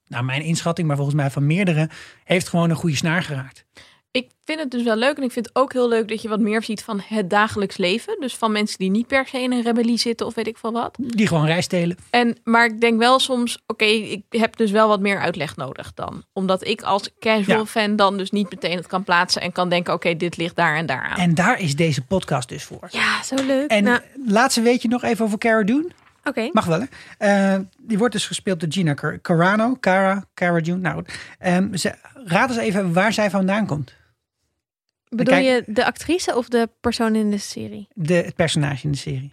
naar mijn inschatting, maar volgens mij van meerdere, heeft gewoon een goede snaar geraakt. Ik vind het dus wel leuk. En ik vind het ook heel leuk dat je wat meer ziet van het dagelijks leven. Dus van mensen die niet per se in een rebellie zitten of weet ik veel wat. Die gewoon rijstelen. En, maar ik denk wel soms, oké, ik heb dus wel wat meer uitleg nodig dan. Omdat ik als casual Ja. fan dan dus niet meteen het kan plaatsen en kan denken, oké, dit ligt daar en daar aan. En daar is deze podcast dus voor. Ja, zo leuk. En Nou, laatste weet je nog even over Cara Dune? Oké. Mag wel, hè? Eh, die wordt dus gespeeld door Gina Car- Carano. Cara, Cara Dune. Nou. Ehm, ze, raad eens even waar zij vandaan komt. Bedoel kijk- je de actrice of de persoon in de serie? De, het personage in de serie.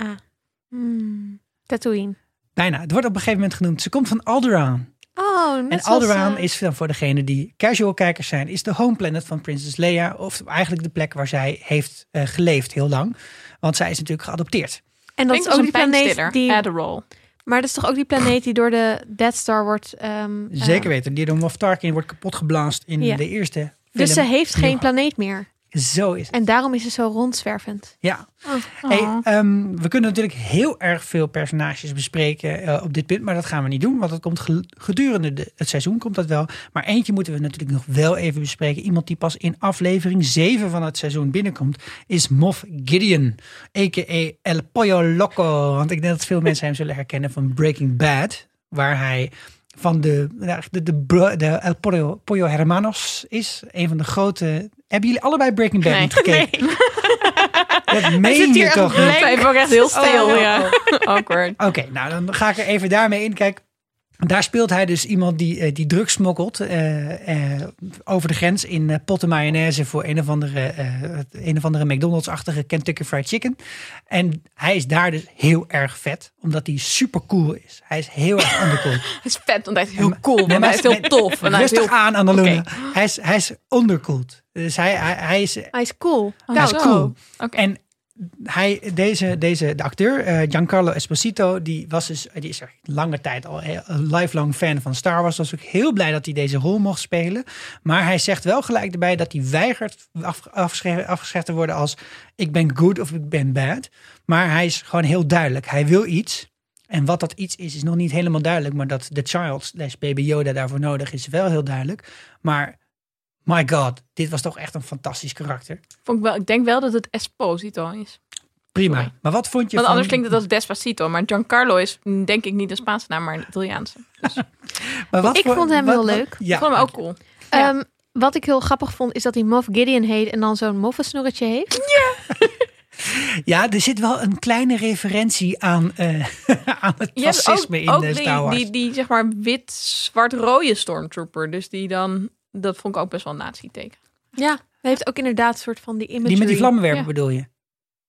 Hmm. Tatooine. Bijna. Het wordt op een gegeven moment genoemd. Ze komt van Alderaan. Oh, net En zoals, Alderaan eh, is dan voor degene die casual kijkers zijn, is de home planet van Prinses Leia. Of eigenlijk de plek waar zij heeft eh, geleefd heel lang. Want zij is natuurlijk geadopteerd. En dat Klinkt is ook een die planeet die... Adderall. Maar dat is toch ook die planeet die door de Death Star wordt... ehm, eh, Zeker weten. Die door Moff Tarkin wordt kapot geblaast in de eerste film. Dus ze heeft geen planeet meer. Zo is het. En daarom is ze zo rondzwervend. Ja. Oh. Hey, ehm, we kunnen natuurlijk heel erg veel personages bespreken eh, op dit punt, maar dat gaan we niet doen, want dat komt ge- gedurende de- het seizoen komt dat wel. Maar eentje moeten we natuurlijk nog wel even bespreken. Iemand die pas in aflevering 7 van het seizoen binnenkomt, is Moff Gideon, a.k.a. El Pollo Loco. Want ik denk dat veel mensen hem zullen herkennen van Breaking Bad, waar hij van de, nou, de, de, El Pollo, Pollo Hermanos is. Een van de grote... Hebben jullie allebei Breaking Bad Nee. niet gekeken? Dat meen zit hier je echt toch niet? Even ook echt heel stil, Oh. ja. Awkward. Oké, nou dan ga ik er even daarmee in. Kijk, daar speelt hij dus iemand die, eh, die drugs smokkelt eh, eh, over de grens in potten mayonaise voor een of andere, eh, een of andere McDonald's-achtige Kentucky Fried Chicken. En hij is daar dus heel erg vet, omdat hij super cool is. Hij is heel erg undercool. Het is vet, want hij is heel cool. maar Maar hij is heel tof. En hij is heel... aan, Annalena. Oké. Hij, is, hij is undercooled. Dus hij, hij, hij is Hij is cool. Oh, Hij is zo. cool. Oké. En hij, deze, deze, de acteur, eh, Giancarlo Esposito, die, was dus, die is lange tijd al een lifelong fan van Star Wars. Was ook heel blij dat hij deze rol mocht spelen. Maar hij zegt wel gelijk erbij dat hij weigert af, afgeschreven, te worden als ik ben good of ik ben bad. Maar hij is gewoon heel duidelijk. Hij wil iets. En wat dat iets is, is nog niet helemaal duidelijk. Maar dat de child baby Yoda daarvoor nodig is, wel heel duidelijk. Maar my god, dit was toch echt een fantastisch karakter. Vond ik, wel, ik denk wel dat het Esposito is. Prima. Sorry. Maar wat vond je Want van... anders klinkt het als Despacito. Maar Giancarlo is mm, denk ik niet een Spaanse naam, maar een Italiaanse. Maar wat Ik voor- vond hem wat- heel wat- leuk. Ja, ik vond hem ook cool. Ja. Ehm, wat ik heel grappig vond, is dat hij Moff Gideon heet en dan zo'n moffensnorretje heeft. ja, er zit wel een kleine referentie aan, eh, aan het hebt fascisme ook, in ook de die, Star Wars. die, die, zeg maar wit-zwart-rode stormtrooper. Dus die dan, dat vond ik ook best wel een nazi-teken. Ja, hij heeft ook inderdaad een soort van die imagery. die met die vlammenwerper Ja. bedoel je?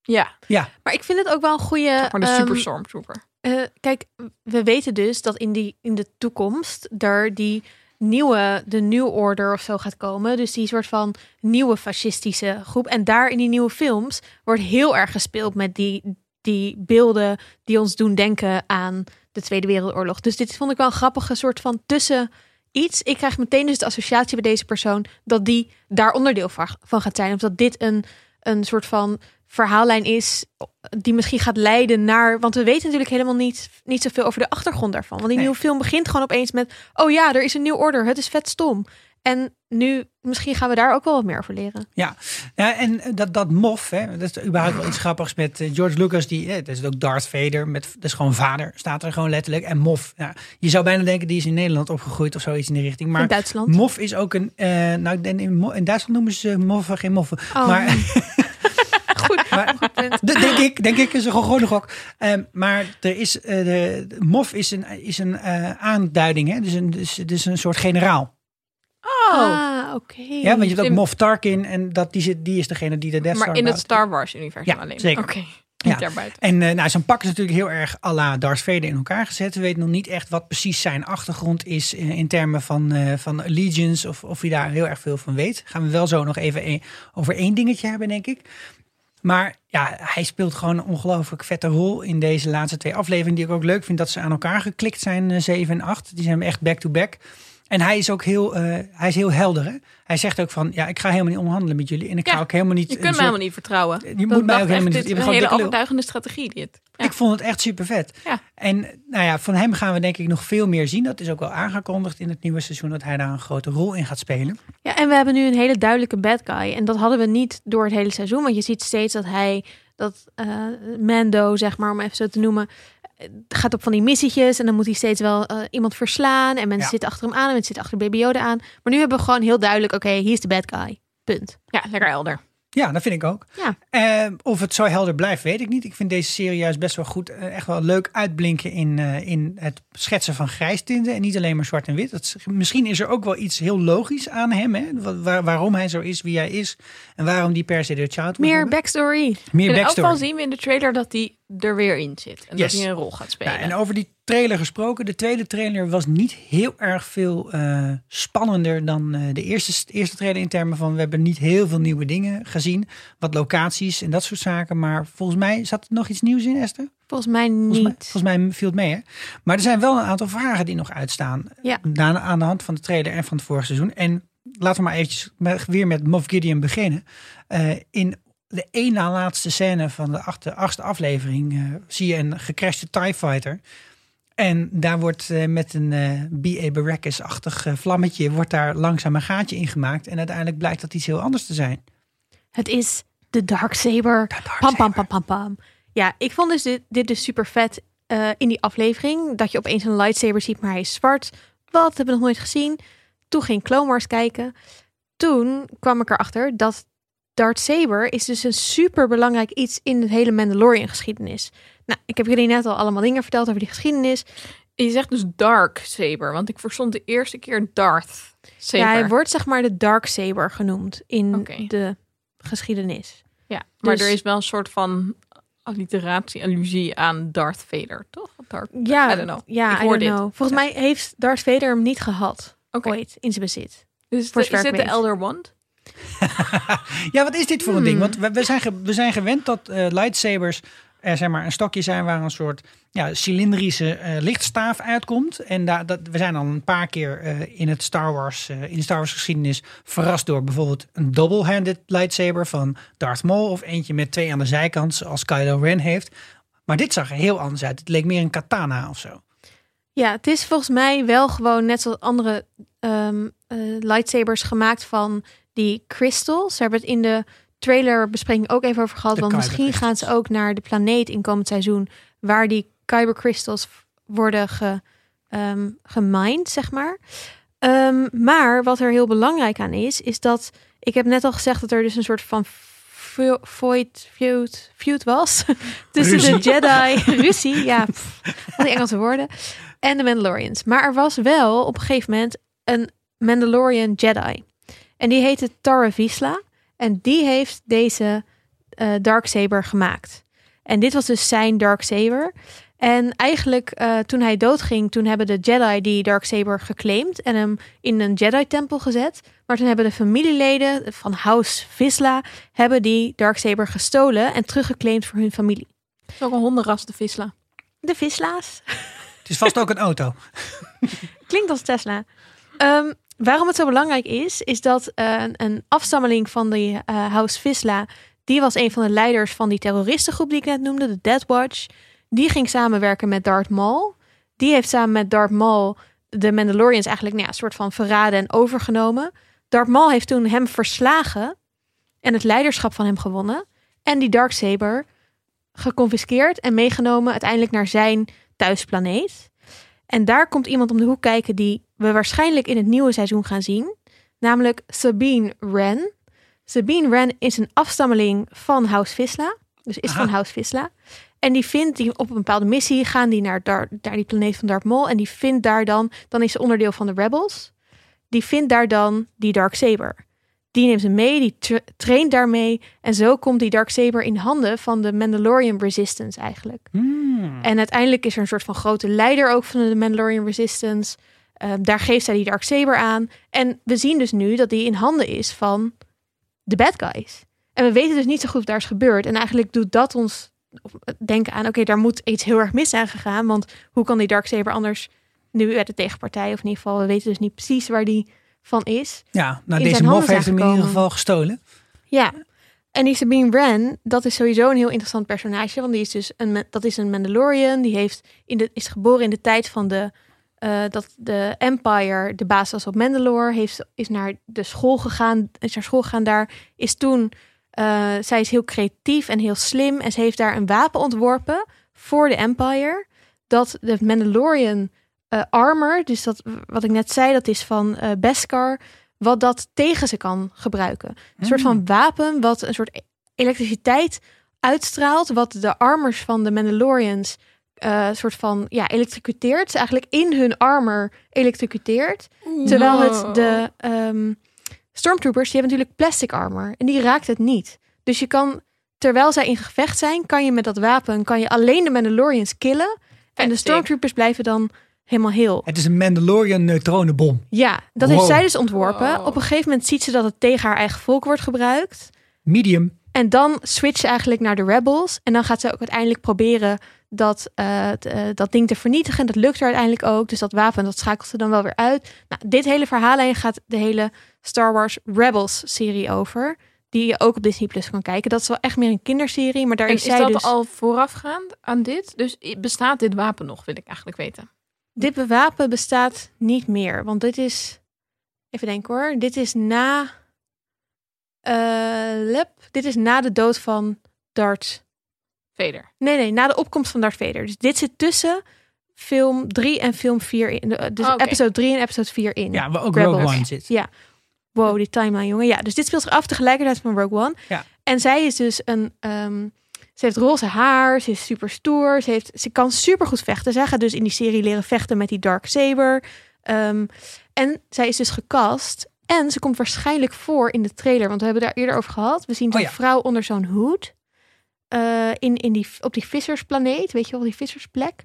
Ja, Ja, Maar ik vind het ook wel een goede... zeg maar de ehm, super stormtrooper. eh, kijk, we weten dus dat in, die, in de toekomst er die nieuwe, de New Order of zo gaat komen. Dus die soort van nieuwe fascistische groep. En daar in die nieuwe films wordt heel erg gespeeld met die, die beelden die ons doen denken aan de Tweede Wereldoorlog. Dus dit vond ik wel een grappige soort van tussen iets. Ik krijg meteen dus de associatie bij deze persoon dat die daar onderdeel van gaat zijn. Of dat dit een, een soort van verhaallijn is die misschien gaat leiden naar. Want we weten natuurlijk helemaal niet, niet zoveel over de achtergrond daarvan. Want die Nee. nieuwe film begint gewoon opeens met: Oh ja, er is een nieuw order. Het is vet stom. En nu, misschien gaan we daar ook wel wat meer over leren. ja. ja en dat, dat mof, hè, dat is überhaupt wel iets grappigs met eh, George Lucas. Die, eh, dat is ook Darth Vader, met, dat is gewoon vader, staat er gewoon letterlijk. En mof, ja, je zou bijna denken die is in Nederland opgegroeid of zoiets in die richting. in Maar Duitsland. mof is ook een, eh, nou in, in Duitsland noemen ze moffen geen moffen. Oh. Maar goed, maar- goed punt. Denk ik, denk ik, is een gewoon een gok. Ehm, maar er is, eh, de, MOF is een, is een eh, aanduiding, hè? Dus, een, dus, dus een soort generaal. Ah, oké. Ja, want je hebt ook Moff Tarkin en dat, die, zit, die is degene die de Death Star Maar in het. Star Wars-universum Ja, alleen. zeker. Oké, Ja. daarbuiten. En eh, nou, zo'n pak is natuurlijk heel erg à la Darth Vader in elkaar gezet. We weten nog niet echt wat precies zijn achtergrond is in, in termen van, eh, van allegiance. Of, of hij daar heel erg veel van weet. Gaan we wel zo nog even een- over één dingetje hebben, denk ik. Maar ja, hij speelt gewoon een ongelooflijk vette rol in deze laatste twee afleveringen. Die ik ook leuk vind dat ze aan elkaar geklikt zijn, eh, 7 en 8. Die zijn echt back-to-back. En hij is ook heel, eh, hij is heel helder. Hè? Hij zegt ook van, ja, ik ga helemaal niet onderhandelen met jullie. En ik Ja, ga ook helemaal niet... Je kunt mij soort- helemaal niet vertrouwen. Je Dat moet mij ook helemaal niet... Dit je is bent een gewoon hele overtuigende strategie, dit. Ja. Ik vond het echt super vet. Ja. En nou ja, van hem gaan we denk ik nog veel meer zien. Dat is ook wel aangekondigd in het nieuwe seizoen dat hij daar een grote rol in gaat spelen. Ja, en we hebben nu een hele duidelijke bad guy. En dat hadden we niet door het hele seizoen. Want je ziet steeds dat hij, dat eh, Mando, zeg maar, om even zo te noemen, gaat op van die missietjes. En dan moet hij steeds wel eh, iemand verslaan. En mensen Ja. zitten achter hem aan en mensen zitten achter Baby Yoda aan. Maar nu hebben we gewoon heel duidelijk, oké, hij is de bad guy. Punt. ja, lekker helder. Ja, dat vind ik ook. Ja. Eh, of het zo helder blijft, weet ik niet. Ik vind deze serie juist best wel goed. eh, echt wel leuk uitblinken in, eh, in het schetsen van grijstinten. En niet alleen maar zwart en wit. Dat, is- misschien is er ook wel iets heel logisch aan hem. Hè? Wa- waar- waarom hij zo is wie hij is. En waarom die per se de child moet Meer backstory. Meer In elk backstory. geval zien we in de trailer dat hij er weer in zit. En Yes. dat hij een rol gaat spelen. Ja, en over die trailer gesproken. De tweede trailer was niet heel erg veel eh, spannender dan eh, de eerste, eerste trailer. In termen van we hebben niet heel veel nieuwe dingen gezien. Wat locaties en dat soort zaken. Maar volgens mij zat er nog iets nieuws in, Esther? Volgens mij niet. Volgens mij, volgens mij viel het mee, hè? Maar er zijn wel een aantal vragen die nog uitstaan. Ja. Na- aan de hand van de trailer en van het vorige seizoen. En laten we maar eventjes met- weer met Moff Gideon beginnen. Eh, in de één na laatste scène van de achtste aflevering eh, zie je een gecrashte TIE Fighter. En daar wordt eh, met een eh B.A. Baracus-achtig vlammetje... wordt daar langzaam een gaatje in gemaakt. En uiteindelijk blijkt dat iets heel anders te zijn. Het is de Darksaber. Pam, pam, pam, pam, pam. Ja, ik vond dus dit, dit dus super vet in die aflevering. Dat je opeens een lightsaber ziet, maar hij is zwart. Wat? Hebben we nog nooit gezien. Toen ging Clone Wars kijken. Toen kwam ik erachter dat Darth Saber is dus een super belangrijk iets in de hele Mandalorian geschiedenis. Nou, ik heb jullie net al allemaal dingen verteld over die geschiedenis. Je zegt dus Dark Saber, want ik verstond de eerste keer Darth Saber. Ja, hij wordt zeg maar de Dark Saber genoemd in de geschiedenis. Ja, maar Dus- er is wel een soort van alliteratie, allusie aan Darth Vader, toch? Darth, Ja, I don't know. ja, Ik I hoor dit. know. Volgens mij heeft Darth Vader hem niet gehad Oké. ooit in zijn bezit. Dus de, is dit de. Elder Wand? Ja, wat is dit voor een Hmm. ding? Want we, we, zijn we zijn gewend dat eh, lightsabers er zeg maar, een stokje zijn waar een soort ja, cilindrische eh, lichtstaaf uitkomt. En daar dat, we zijn al een paar keer eh, in, het Star Wars, in de Star Wars geschiedenis verrast door bijvoorbeeld een double-handed lightsaber van Darth Maul. Of eentje met twee aan de zijkant, zoals Kylo Ren heeft. Maar dit zag er heel anders uit. Het leek meer een katana of zo. Ja, het is volgens mij wel gewoon net zoals andere ehm, eh, lightsabers gemaakt van die crystals. Ze hebben het in de trailerbespreking ook even over gehad. De want misschien gaan ze ook naar de planeet in komend seizoen. Waar die kyber crystals worden ge, ehm, gemined, zeg maar. Ehm, maar wat er heel belangrijk aan is, is dat... Ik heb net al gezegd dat er dus een soort van fu- feud, feud, was. tussen Ruzie. de Jedi... Ruzie, ja. pff, al die Engelse woorden. En de Mandalorians. Maar er was wel op een gegeven moment een Mandalorian Jedi. En die heette Tara Visla. En die heeft deze eh Darksaber gemaakt. En dit was dus zijn Darksaber. En eigenlijk eh, toen hij doodging, toen hebben de Jedi die Darksaber geclaimd en hem in een Jedi-tempel gezet. Maar toen hebben de familieleden van House Visla hebben die Darksaber gestolen en teruggeclaimd voor hun familie. Het is ook een hondenras, de Visla. De Visla's. Het is vast ook een auto. Klinkt als Tesla. Ehm, waarom het zo belangrijk is, is dat eh, een, afstammeling van de eh, House Visla, die was een van de leiders van die terroristengroep die ik net noemde, de Death Watch. Die ging samenwerken met Darth Maul. Die heeft samen met Darth Maul de Mandalorians eigenlijk nou ja, een soort van verraden en overgenomen. Darth Maul heeft toen hem verslagen en het leiderschap van hem gewonnen. En die Darksaber geconfiskeerd en meegenomen uiteindelijk naar zijn thuisplaneet. En daar komt iemand om de hoek kijken die we waarschijnlijk in het nieuwe seizoen gaan zien. Namelijk Sabine Wren. Sabine Wren is een afstammeling van House Visla. Dus is Aha. van House Visla. En die vindt die op een bepaalde missie gaan die naar, Dar naar die planeet van Darth Maul. En die vindt daar dan, dan is ze onderdeel van de Rebels. Die vindt daar dan die Darksaber. Die neemt ze mee, die tra- traint daarmee. En zo komt die Darksaber in handen van de Mandalorian Resistance eigenlijk. Hmm. En uiteindelijk is er een soort van grote leider ook van de Mandalorian Resistance. Ehm, daar geeft zij die Darksaber aan. En we zien dus nu dat die in handen is van de bad guys. En we weten dus niet zo goed wat daar is gebeurd. En eigenlijk doet dat ons denken aan... oké, daar moet iets heel erg mis zijn gegaan. Want hoe kan die Darksaber anders nu uit de tegenpartij... of in ieder geval, we weten dus niet precies waar die van is. Ja, nou in deze mof heeft hem in ieder geval gestolen. Ja. En die Sabine Wren, dat is sowieso een heel interessant personage. Want die is dus een, dat is een Mandalorian. Die heeft in de, is geboren in de tijd van de, eh, dat de Empire de baas was op Mandalore. Heeft, is naar de school gegaan. Is naar school gegaan daar. Is toen, eh, zij is heel creatief en heel slim. En ze heeft daar een wapen ontworpen voor de Empire. Dat de Mandalorian eh, armor, dus dat wat ik net zei, dat is van Beskar. Wat dat tegen ze kan gebruiken. Een soort van wapen wat een soort e- elektriciteit uitstraalt. Wat de armors van de Mandalorians eh soort van ja, elektrocuteert. Ze eigenlijk in hun armor elektrocuteert. Terwijl het de ehm, stormtroopers, die hebben natuurlijk plastic armor. En die raakt het niet. Dus je kan, terwijl zij in gevecht zijn, kan je met dat wapen kan je alleen de Mandalorians killen. En de stormtroopers blijven dan helemaal heel. Het is een Mandalorian neutronenbom. Ja, dat Wow. heeft zij dus ontworpen. Wow. Op een gegeven moment ziet ze dat het tegen haar eigen volk wordt gebruikt. Medium. En dan switcht ze eigenlijk naar de Rebels. En dan gaat ze ook uiteindelijk proberen dat, eh, t- eh, dat ding te vernietigen. Dat lukt er uiteindelijk ook. Dus dat wapen, dat schakelt ze dan wel weer uit. Nou, dit hele verhaallijn gaat de hele Star Wars Rebels serie over. Die je ook op Disney Plus kan kijken. Dat is wel echt meer een kinderserie. Maar daar En is, is zij dat dus... al voorafgaand aan dit? Dus bestaat dit wapen nog, wil ik eigenlijk weten. Dit wapen bestaat niet meer. Want dit is... Even denken hoor. Dit is na... lep. Dit is na de dood van Darth Vader. Nee, nee, na de opkomst van Darth Vader. Dus dit zit tussen film 3 en film 4 in. de- Dus Oh, episode 3 en episode 4 in. Ja, waar ook Rebels. Rogue One zit. Ja. Wow, die timeline, jongen. Ja, dus dit speelt zich af tegelijkertijd van Rogue One. Ja. En zij is dus een... ehm, ze heeft roze haar, ze is super stoer, ze, heeft, ze kan super goed vechten. Zij gaat dus in die serie leren vechten met die Dark Saber. Ehm, en zij is dus gecast. En ze komt waarschijnlijk voor in de trailer, want we hebben daar eerder over gehad. We zien Oh zo'n ja. vrouw onder zo'n hoed. Eh, in, in die, op die vissersplaneet, weet je wel, die vissersplek.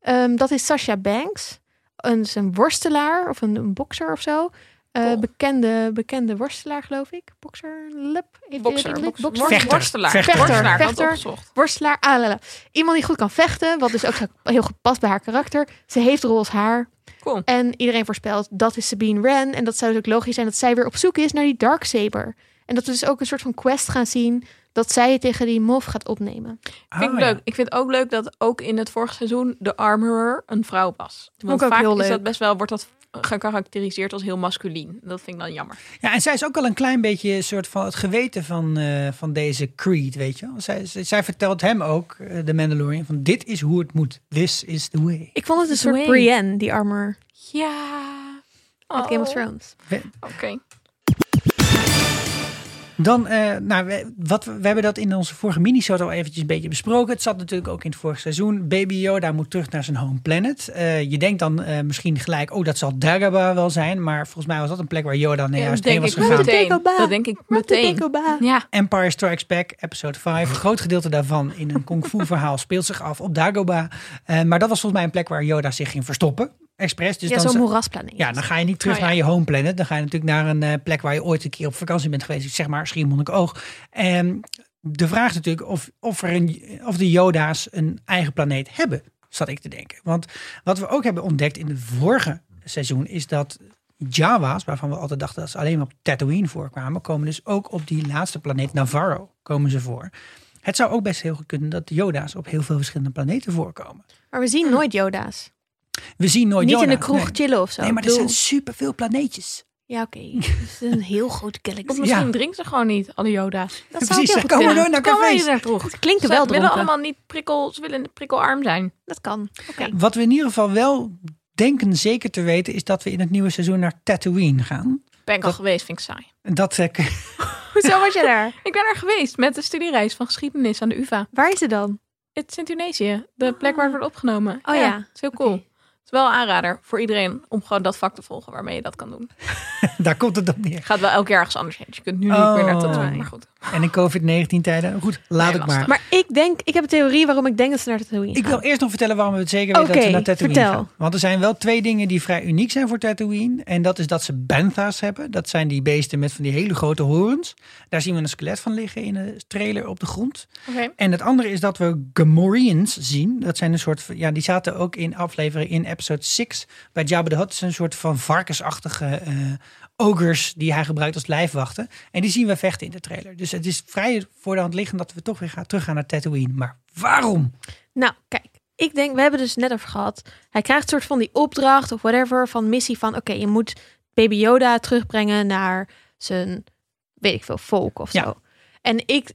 Ehm, dat is Sasha Banks. Een, een worstelaar of een, een bokser of zo. Eh, Cool. bekende, bekende worstelaar, geloof ik. Bokser, lip. Bokser, lip- bokser, bokser? Vechter. worstelaar. Vechter. Worstelaar, Vechter. Worstelaar, ah. Iemand die goed kan vechten, wat dus ook heel goed past bij haar karakter. Ze heeft roze haar. Cool. En iedereen voorspelt dat is Sabine Wren. En dat zou dus ook logisch zijn dat zij weer op zoek is naar die Darksaber. En dat we dus ook een soort van quest gaan zien dat zij het tegen die mof gaat opnemen. Ah, Vind ik ja. leuk. Ik vind het ook leuk dat ook in het vorige seizoen de armorer een vrouw was. Want ik vaak heel is leuk. dat best wel, wordt dat gekarakteriseerd als heel masculien. Dat vind ik dan jammer. Ja, en zij is ook al een klein beetje een soort van het geweten van, eh, van deze Creed, weet je. Zij, zij, zij vertelt hem ook, eh, de Mandalorian, van dit is hoe het moet. This is the way. Ik vond het een The soort way. Brienne, die armor Ja. uit Game of Oh. Thrones. Oké. Dan, eh, nou, we, wat, we hebben dat in onze vorige minisode al eventjes een beetje besproken. Het zat natuurlijk ook in het vorige seizoen. Baby Yoda moet terug naar zijn home planet. Eh, je denkt dan eh, misschien gelijk, oh, dat zal Dagobah wel zijn. Maar volgens mij was dat een plek waar Yoda nee, Ja, juist dat heen denk was gegaan. meteen. Dat denk ik meteen. Dagobah. Ja. Empire Strikes Back, episode 5. Een groot gedeelte daarvan in een kung fu verhaal speelt zich af op Dagobah. Eh, maar dat was volgens mij een plek waar Yoda zich ging verstoppen. Expres. Dus ja, dan zo'n moerasplaneet. ja, dan ga je niet terug Oh, ja. naar je home planet. Dan ga je natuurlijk naar een eh, plek waar je ooit een keer op vakantie bent geweest. Zeg maar Schiermonnikoog. En de vraag is natuurlijk of, of, er een, of de Yoda's een eigen planeet hebben. Zat ik te denken. Want wat we ook hebben ontdekt in het vorige seizoen is dat Jawa's, waarvan we altijd dachten dat ze alleen maar op Tatooine voorkwamen, komen dus ook op die laatste planeet Navarro komen ze voor. Het zou ook best heel goed kunnen dat de Yoda's op heel veel verschillende planeten voorkomen. Maar we zien nooit Yoda's. We zien nooit Niet in de kroeg nee. chillen of zo. Nee, maar er Ik zijn superveel planeetjes. Ja, oké. Het is een heel groot Of galaxy. misschien Ja. drinken ze gewoon niet, alle Yoda's. Dat zou Precies, ze komen kunnen. door naar cafés. Het klinkt Ze wel willen dronken. allemaal niet prikkel, ze willen prikkelarm zijn. Dat kan. Oké. Wat we in ieder geval wel denken zeker te weten, is dat we in het nieuwe seizoen naar Tatooine gaan. Ben ik al geweest, vind ik saai. En dat, eh, Hoezo was je daar? Ik ben er geweest met de studiereis van geschiedenis aan de UvA. Waar is het dan? Het is in Tunesië, de plek waar het wordt opgenomen. Oh ja. Het is heel cool. Is wel een aanrader voor iedereen om gewoon dat vak te volgen waarmee je dat kan doen. daar komt het op neer. Gaat wel elk jaar ergens anders heen. Dus je kunt nu niet Oh. meer naar Tatooine, Nee. maar goed. En in COVID-19 tijden. Goed, laat Nee, ik maar. Maar ik denk, ik heb een theorie waarom ik denk dat ze naar Tatooine Ik gaan. wil eerst nog vertellen waarom we het zeker weten dat we naar Tatooine vertel. gaan. Want er zijn wel twee dingen die vrij uniek zijn voor Tatooine. En dat is dat ze bantha's hebben. Dat zijn die beesten met van die hele grote horens. Daar zien we een skelet van liggen in de trailer op de grond. Oké. En het andere is dat we Gamorreans zien. Dat zijn een soort van, ja, die zaten ook in aflevering in episode 6 bij Jabba the Hutt. Een soort van varkensachtige eh ogres die hij gebruikt als lijfwachten. En die zien we vechten in de trailer. Dus het is vrij voor de hand liggend dat we toch weer gaan teruggaan naar Tatooine. Maar waarom? Nou, kijk. Ik denk, we hebben dus net over gehad. Hij krijgt een soort van die opdracht of whatever van missie van... Oké, je moet Baby Yoda terugbrengen naar zijn, weet ik veel, volk of Ja. zo. En ik,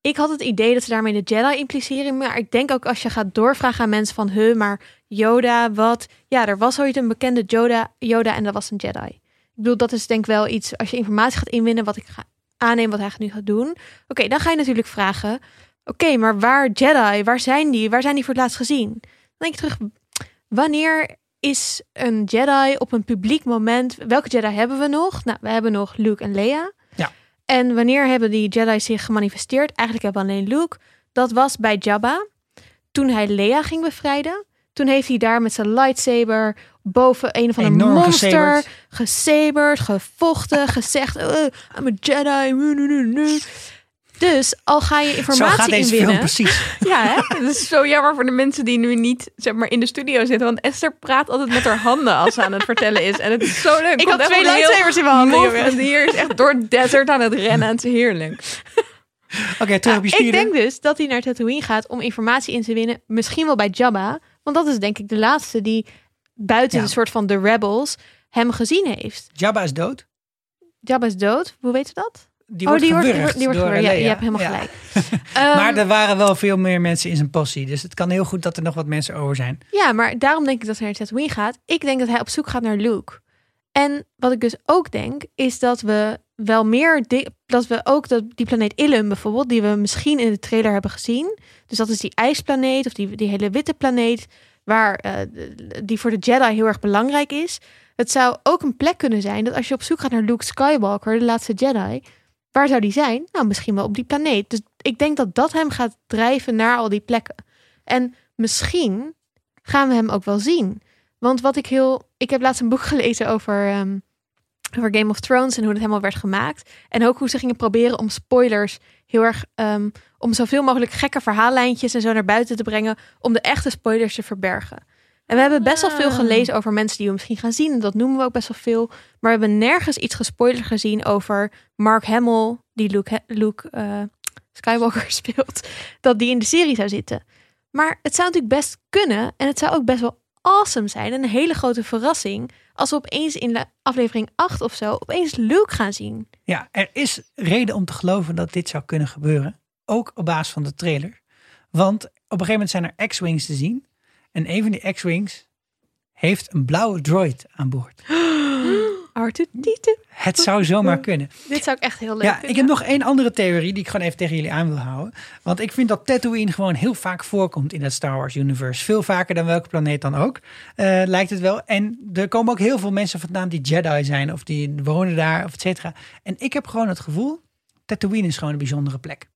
ik had het idee dat ze daarmee de Jedi impliceren. Maar ik denk ook als je gaat doorvragen aan mensen van... Huh, maar Yoda, wat? Ja, er was ooit een bekende Yoda, Yoda en dat was een Jedi. Ik bedoel, dat is denk ik wel iets... Als je informatie gaat inwinnen, wat ik ga aannemen wat hij nu gaat doen. Oké, dan ga je natuurlijk vragen... Oké, maar waar Jedi? Waar zijn die? Waar zijn die voor het laatst gezien? Dan denk je terug, wanneer is een Jedi op een publiek moment? Welke Jedi hebben we nog? Nou, we hebben nog Luke en Leia. Ja. En wanneer hebben die Jedi zich gemanifesteerd? Eigenlijk hebben we alleen Luke. Dat was bij Jabba. Toen hij Leia ging bevrijden. Toen heeft hij daar met zijn lightsaber boven een of ander Enorm monster gesaberd. gevochten, gezegd, uh, I'm a Jedi. nu, nu, nu, nu. Dus al ga je Zo informatie gaat deze film precies. Ja, hè? Het is zo jammer voor de mensen die nu niet zeg maar, in de studio zitten. Want Esther praat altijd met haar handen als ze aan het vertellen is. En het is zo leuk. Ik Komt had twee lightsabers in mijn handen, jongen. En hier is echt door het desert aan het rennen. En het is heerlijk. Oké, terug op je ik denk dus dat hij naar Tatooine gaat om informatie in te winnen. Misschien wel bij Jabba. Want dat is denk ik de laatste die buiten Ja. de soort van de rebels hem gezien heeft. Jabba is dood. Jabba is dood. Hoe weet je dat? Die oh, wordt wordt, die gewurgd wordt, die wordt door gewurgd. Ja, je hebt helemaal Ja. gelijk. Maar Ehm, er waren wel veel meer mensen in zijn possie. Dus het kan heel goed dat er nog wat mensen over zijn. Ja, maar daarom denk ik dat hij naar Tatooine gaat. Ik denk dat hij op zoek gaat naar Luke. En wat ik dus ook denk, is dat we wel meer, dat we ook dat die planeet Illum bijvoorbeeld, die we misschien in de trailer hebben gezien. Dus dat is die ijsplaneet of die, die hele witte planeet, waar, eh, die voor de Jedi heel erg belangrijk is. Het zou ook een plek kunnen zijn dat als je op zoek gaat naar Luke Skywalker, de laatste Jedi, waar zou die zijn? Nou, misschien wel op die planeet. Dus ik denk dat dat hem gaat drijven naar al die plekken. En misschien gaan we hem ook wel zien. Want wat ik heel. Ik heb laatst een boek gelezen over, ehm, over Game of Thrones en hoe het helemaal werd gemaakt. En ook hoe ze gingen proberen om spoilers heel erg. ehm, om zoveel mogelijk gekke verhaallijntjes en zo naar buiten te brengen. Om de echte spoilers te verbergen. En we hebben best wel veel Ah. gelezen over mensen die we misschien gaan zien. En dat noemen we ook best wel veel. Maar we hebben nergens iets gespoilerd gezien over Mark Hamill, die Luke, Luke eh, Skywalker speelt. Dat die in de serie zou zitten. Maar het zou natuurlijk best kunnen. En het zou ook best wel awesome zijn. En een hele grote verrassing. Als we opeens in de aflevering 8 of zo. opeens Luke gaan zien. Ja, er is reden om te geloven dat dit zou kunnen gebeuren. Ook op basis van de trailer. Want op een gegeven moment zijn er X-Wings te zien. En een van die X-Wings heeft een blauwe droid aan boord. R2D2. Het zou zomaar kunnen. Dit zou ik echt heel leuk Ja, vinden. ik heb nog één andere theorie die ik gewoon even tegen jullie aan wil houden. Want ik vind dat Tatooine gewoon heel vaak voorkomt in het Star Wars universe. Veel vaker dan welke planeet dan ook, eh, lijkt het wel. En er komen ook heel veel mensen vandaan die Jedi zijn of die wonen daar of et cetera. En ik heb gewoon het gevoel, Tatooine is gewoon een bijzondere plek.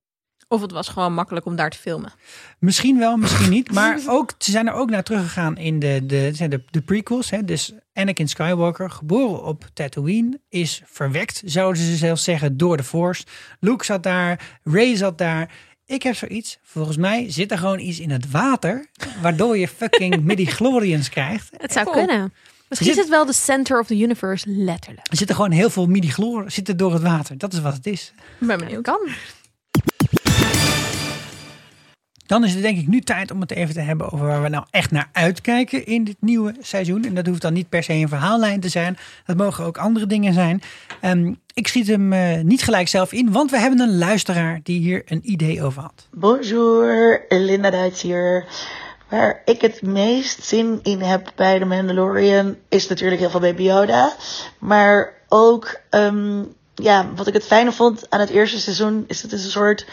Of het was gewoon makkelijk om daar te filmen. Misschien wel, misschien niet. Maar ook, ze zijn er ook naar teruggegaan in de, de, zijn de, de prequels. Hè. Dus Anakin Skywalker, geboren op Tatooine, is verwekt, zouden ze zelfs zeggen, door de Force. Luke zat daar, Rey zat daar. Ik heb zoiets, volgens mij zit er gewoon iets in het water, waardoor je fucking midi-chlorians krijgt. Het zou Cool. kunnen. Misschien Zit- is het wel de center of the universe, letterlijk. Er zitten gewoon heel veel midi-chlor zitten door het water. Dat is wat het is. Ik ben benieuwd. Kan. Dan is het denk ik nu tijd om het even te hebben over waar we nou echt naar uitkijken in dit nieuwe seizoen. En dat hoeft dan niet per se een verhaallijn te zijn. Dat mogen ook andere dingen zijn. Ehm, ik schiet hem eh, niet gelijk zelf in, want we hebben een luisteraar die hier een idee over had. Bonjour, Linda Duits hier. Waar ik het meest zin in heb bij The Mandalorian is natuurlijk heel veel Baby Yoda. Maar ook, ehm, ja, wat ik het fijne vond aan het eerste seizoen is het is een soort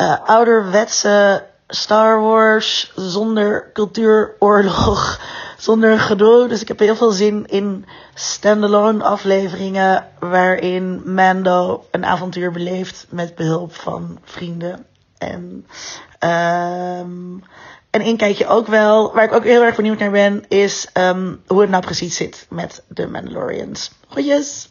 eh, ouderwetse Star Wars zonder cultuuroorlog, zonder gedoe. Dus ik heb heel veel zin in standalone afleveringen waarin Mando een avontuur beleeft met behulp van vrienden. En, ehm en inkijkje ook wel, waar ik ook heel erg benieuwd naar ben, is ehm, hoe het nou precies zit met de Mandalorians. Groetjes!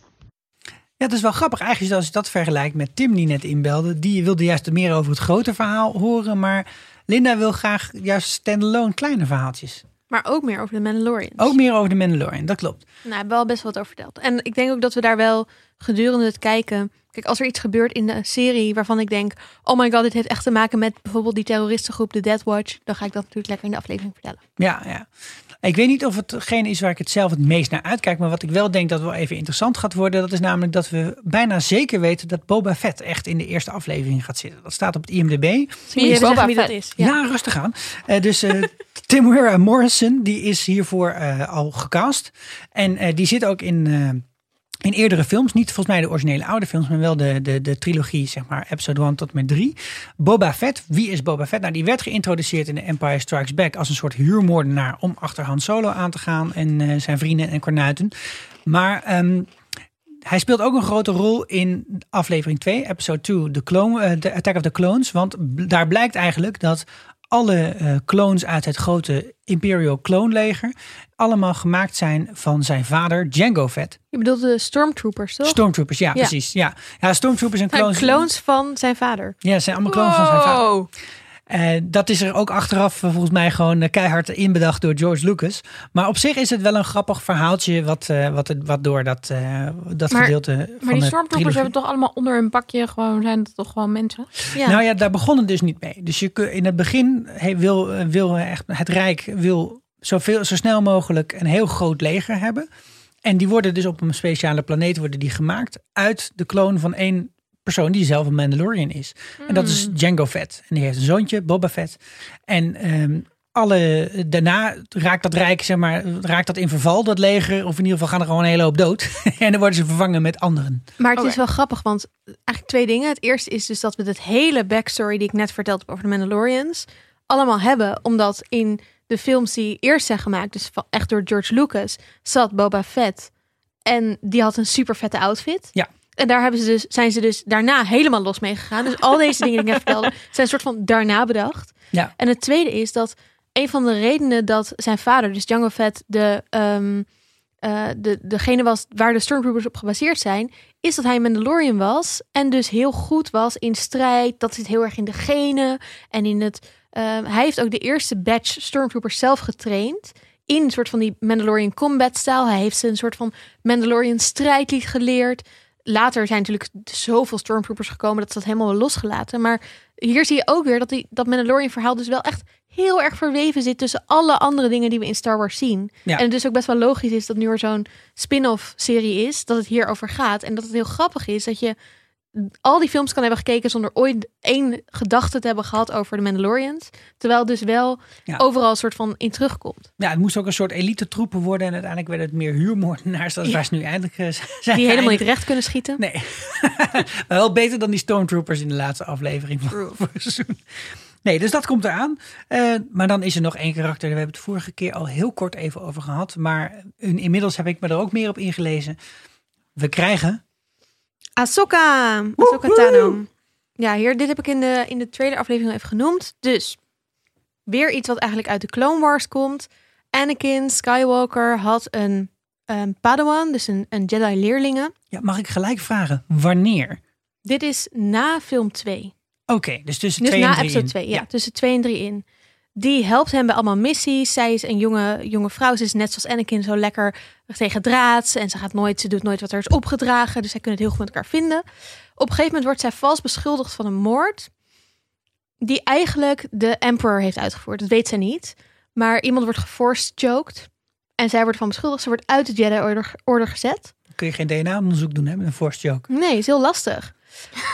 Ja, het is wel grappig eigenlijk als je dat vergelijkt met Tim die net inbelde. Die wilde juist meer over het grote verhaal horen, maar Linda wil graag juist standalone kleine verhaaltjes. Maar ook meer over de Mandalorians. Ook meer over de Mandalorian, dat klopt. Nou, hebben we al best wat over verteld. En ik denk ook dat we daar wel gedurende het kijken. Kijk, als er iets gebeurt in de serie waarvan ik denk: oh my god, dit heeft echt te maken met bijvoorbeeld die terroristengroep, de Death Watch. Dan ga ik dat natuurlijk lekker in de aflevering vertellen. Ja, ja. Ik weet niet of het hetgene is waar ik het zelf het meest naar uitkijk. Maar wat ik wel denk dat wel even interessant gaat worden. Dat is namelijk dat we bijna zeker weten dat Boba Fett echt in de eerste aflevering gaat zitten. Dat staat op het IMDb. Wie is Boba wie dat Fett? is? Ja, rustig aan. Eh, dus eh Timura Morrison, die is hiervoor eh, al gecast. En die zit ook in, in eerdere films. Niet volgens mij de originele oude films, maar wel de, de, de trilogie, zeg maar, episode 1 tot met 3. Boba Fett, wie is Boba Fett? Nou, die werd geïntroduceerd in de Empire Strikes Back als een soort huurmoordenaar om achter Han Solo aan te gaan en eh, zijn vrienden en kornuiten. Maar ehm, hij speelt ook een grote rol in aflevering 2, episode 2, de, clone, eh, de Attack of the Clones. Want daar blijkt eigenlijk dat alle eh, clones uit het grote Imperial Clone leger allemaal gemaakt zijn van zijn vader Django Fett. Je bedoelt de Stormtroopers, toch? Stormtroopers, ja, Ja. precies. Ja. ja, Stormtroopers en Zijn clones. clones van zijn vader. Ja, zijn allemaal clones van zijn vader. Wow. Eh, dat is er ook achteraf volgens mij gewoon eh, keihard inbedacht door George Lucas. Maar op zich is het wel een grappig verhaaltje wat, eh, wat, wat door dat, eh, dat Maar- gedeelte van Maar die stormtroopers hebben toch allemaal onder hun pakje gewoon zijn het toch gewoon mensen? Ja. Nou ja, daar begon het dus niet mee. Dus je, kun- in het begin he- wil, wil echt, het Rijk wil zoveel, zo snel mogelijk een heel groot leger hebben. En die worden dus op een speciale planeet worden die gemaakt uit de kloon van één persoon die zelf een Mandalorian is. En dat is Django Fett. En die heeft een zoontje, Boba Fett. En ehm, alle, daarna raakt dat rijk, zeg maar, raakt dat in verval, dat leger. Of in ieder geval gaan er gewoon een hele hoop dood. en dan worden ze vervangen met anderen. Maar het is wel grappig, want eigenlijk twee dingen. Het eerste is dus dat we het hele backstory die ik net verteld heb over de Mandalorians allemaal hebben, omdat in de films die eerst zijn gemaakt, dus van- echt door George Lucas, zat Boba Fett en die had een super vette outfit. Ja. En daar hebben ze dus, zijn ze dus daarna helemaal los mee gegaan. Dus al deze dingen die ik net vertelde, zijn een soort van daarna bedacht. Ja. En het tweede is dat een van de redenen dat zijn vader, dus Jango Fett, de, ehm, eh, de, degene was waar de Stormtroopers op gebaseerd zijn, is dat hij een Mandalorian was en dus heel goed was in strijd. Dat zit heel erg in de genen en in het. ehm, hij heeft ook de eerste batch Stormtroopers zelf getraind. In een soort van die Mandalorian combat stijl. Hij heeft ze een soort van Mandalorian strijdlied geleerd. Later zijn natuurlijk zoveel Stormtroopers gekomen dat ze dat helemaal losgelaten. Maar hier zie je ook weer dat die, dat Mandalorian verhaal dus wel echt heel erg verweven zit tussen alle andere dingen die we in Star Wars zien. Ja. En het dus ook best wel logisch is dat nu er zo'n spin-off serie is, dat het hierover gaat. En dat het heel grappig is dat je al die films kan hebben gekeken zonder ooit één gedachte te hebben gehad over de Mandalorians. Terwijl het dus wel Ja. overal een soort van in terugkomt. Ja, het moest ook een soort elite troepen worden. En uiteindelijk werden het meer huurmoordenaars. Dat is Ja. waar ze nu eindelijk eh, zijn. Die helemaal niet recht kunnen schieten. Nee. maar wel beter dan die Stormtroopers in de laatste aflevering van het seizoen. Nee, dus dat komt eraan. Eh, maar dan is er nog één karakter. Daar hebben we het vorige keer al heel kort even over gehad. Maar in- inmiddels heb ik me er ook meer op ingelezen. We krijgen... Ahsoka. Ahsoka Tano. Ja, hier, dit heb ik in de, in de trailer aflevering al even genoemd. Dus, weer iets wat eigenlijk uit de Clone Wars komt. Anakin Skywalker had een, een Padawan, dus een, een Jedi-leerlinge. Ja, mag ik gelijk vragen, wanneer? Dit is na film 2. Oké, dus tussen Dus twee en na drie episode in. 2, ja, Tussen 2 en 3 in. Die helpt hem bij allemaal missies. Zij is een jonge, jonge vrouw. Ze is net zoals Anakin zo lekker tegen draads. En ze, gaat nooit, ze doet nooit wat er is opgedragen. Dus zij kunnen het heel goed met elkaar vinden. Op een gegeven moment wordt zij vals beschuldigd van een moord. Die eigenlijk de Emperor heeft uitgevoerd. Dat weet zij niet. Maar iemand wordt geforced choked. En zij wordt van beschuldigd. Ze wordt uit de Jedi-order order gezet. Kun je geen DNA-onderzoek doen hè, met een force joke? Nee, is heel lastig.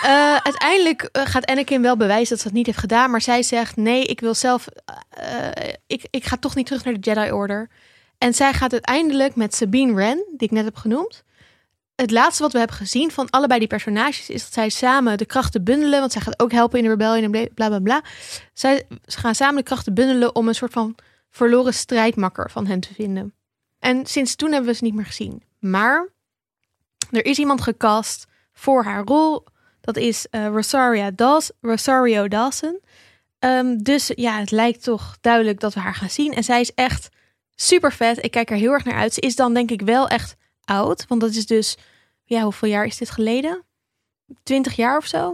Eh, uiteindelijk eh, gaat Anakin wel bewijzen dat ze het niet heeft gedaan. Maar zij zegt, nee, ik wil zelf... eh, ik, ik ga toch niet terug naar de Jedi Order. En zij gaat uiteindelijk met Sabine Wren, die ik net heb genoemd... Het laatste wat we hebben gezien van allebei die personages... is dat zij samen de krachten bundelen. Want zij gaat ook helpen in de rebellion en bla bla. bla. Zij, ze gaan samen de krachten bundelen... om een soort van verloren strijdmakker van hen te vinden. En sinds toen hebben we ze niet meer gezien. Maar er is iemand gecast voor haar rol. Dat is eh, Rosaria Rosario Dawson. Ehm, dus ja, het lijkt toch duidelijk dat we haar gaan zien. En zij is echt super vet. Ik kijk er heel erg naar uit. Ze is dan denk ik wel echt oud. Want dat is dus, ja, hoeveel jaar is dit geleden? Twintig jaar of zo?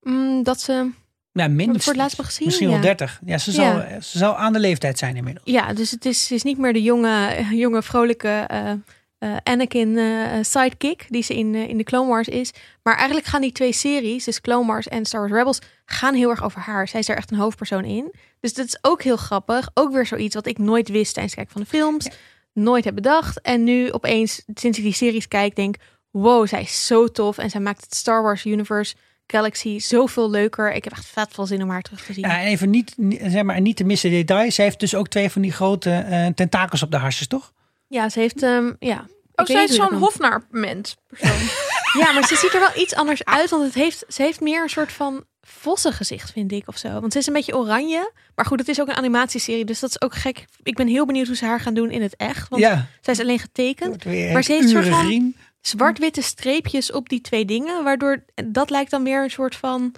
Mm, dat ze Ja, voor minstens. het laatst gezien. Misschien ja. wel 30. Ja, ze zal, ze zal aan de leeftijd zijn inmiddels. Ja, dus het is, is niet meer de jonge, jonge vrolijke eh, eh, Anakin eh, sidekick die ze in, in de Clone Wars is. Maar eigenlijk gaan die twee series, dus Clone Wars en Star Wars Rebels, gaan heel erg over haar. Zij is er echt een hoofdpersoon in. Dus dat is ook heel grappig. Ook weer zoiets wat ik nooit wist tijdens het kijken van de films. Nooit heb bedacht. En nu opeens, sinds ik die series kijk, denk wow, zij is zo tof. En zij maakt het Star Wars Universe Galaxy zoveel leuker. Ik heb echt vet veel zin om haar terug te zien. Ja, en even niet, zeg maar, niet te missen details. Ze heeft dus ook twee van die grote eh, tentakels op de harsjes, toch? Ja, ze heeft, ehm ja. Oh, zij is zo'n hofnaar-mens persoon. Ja, maar ze ziet er wel iets anders uit. Want het heeft, ze heeft meer een soort van vossengezicht, vind ik, of zo. Want ze is een beetje oranje. Maar goed, het is ook een animatieserie. Dus dat is ook gek. Ik ben heel benieuwd hoe ze haar gaan doen in het echt. Want ja. zij is alleen getekend. Maar ze heeft een soort van-. Zwart-witte streepjes op die twee dingen. Waardoor dat lijkt dan weer een soort van...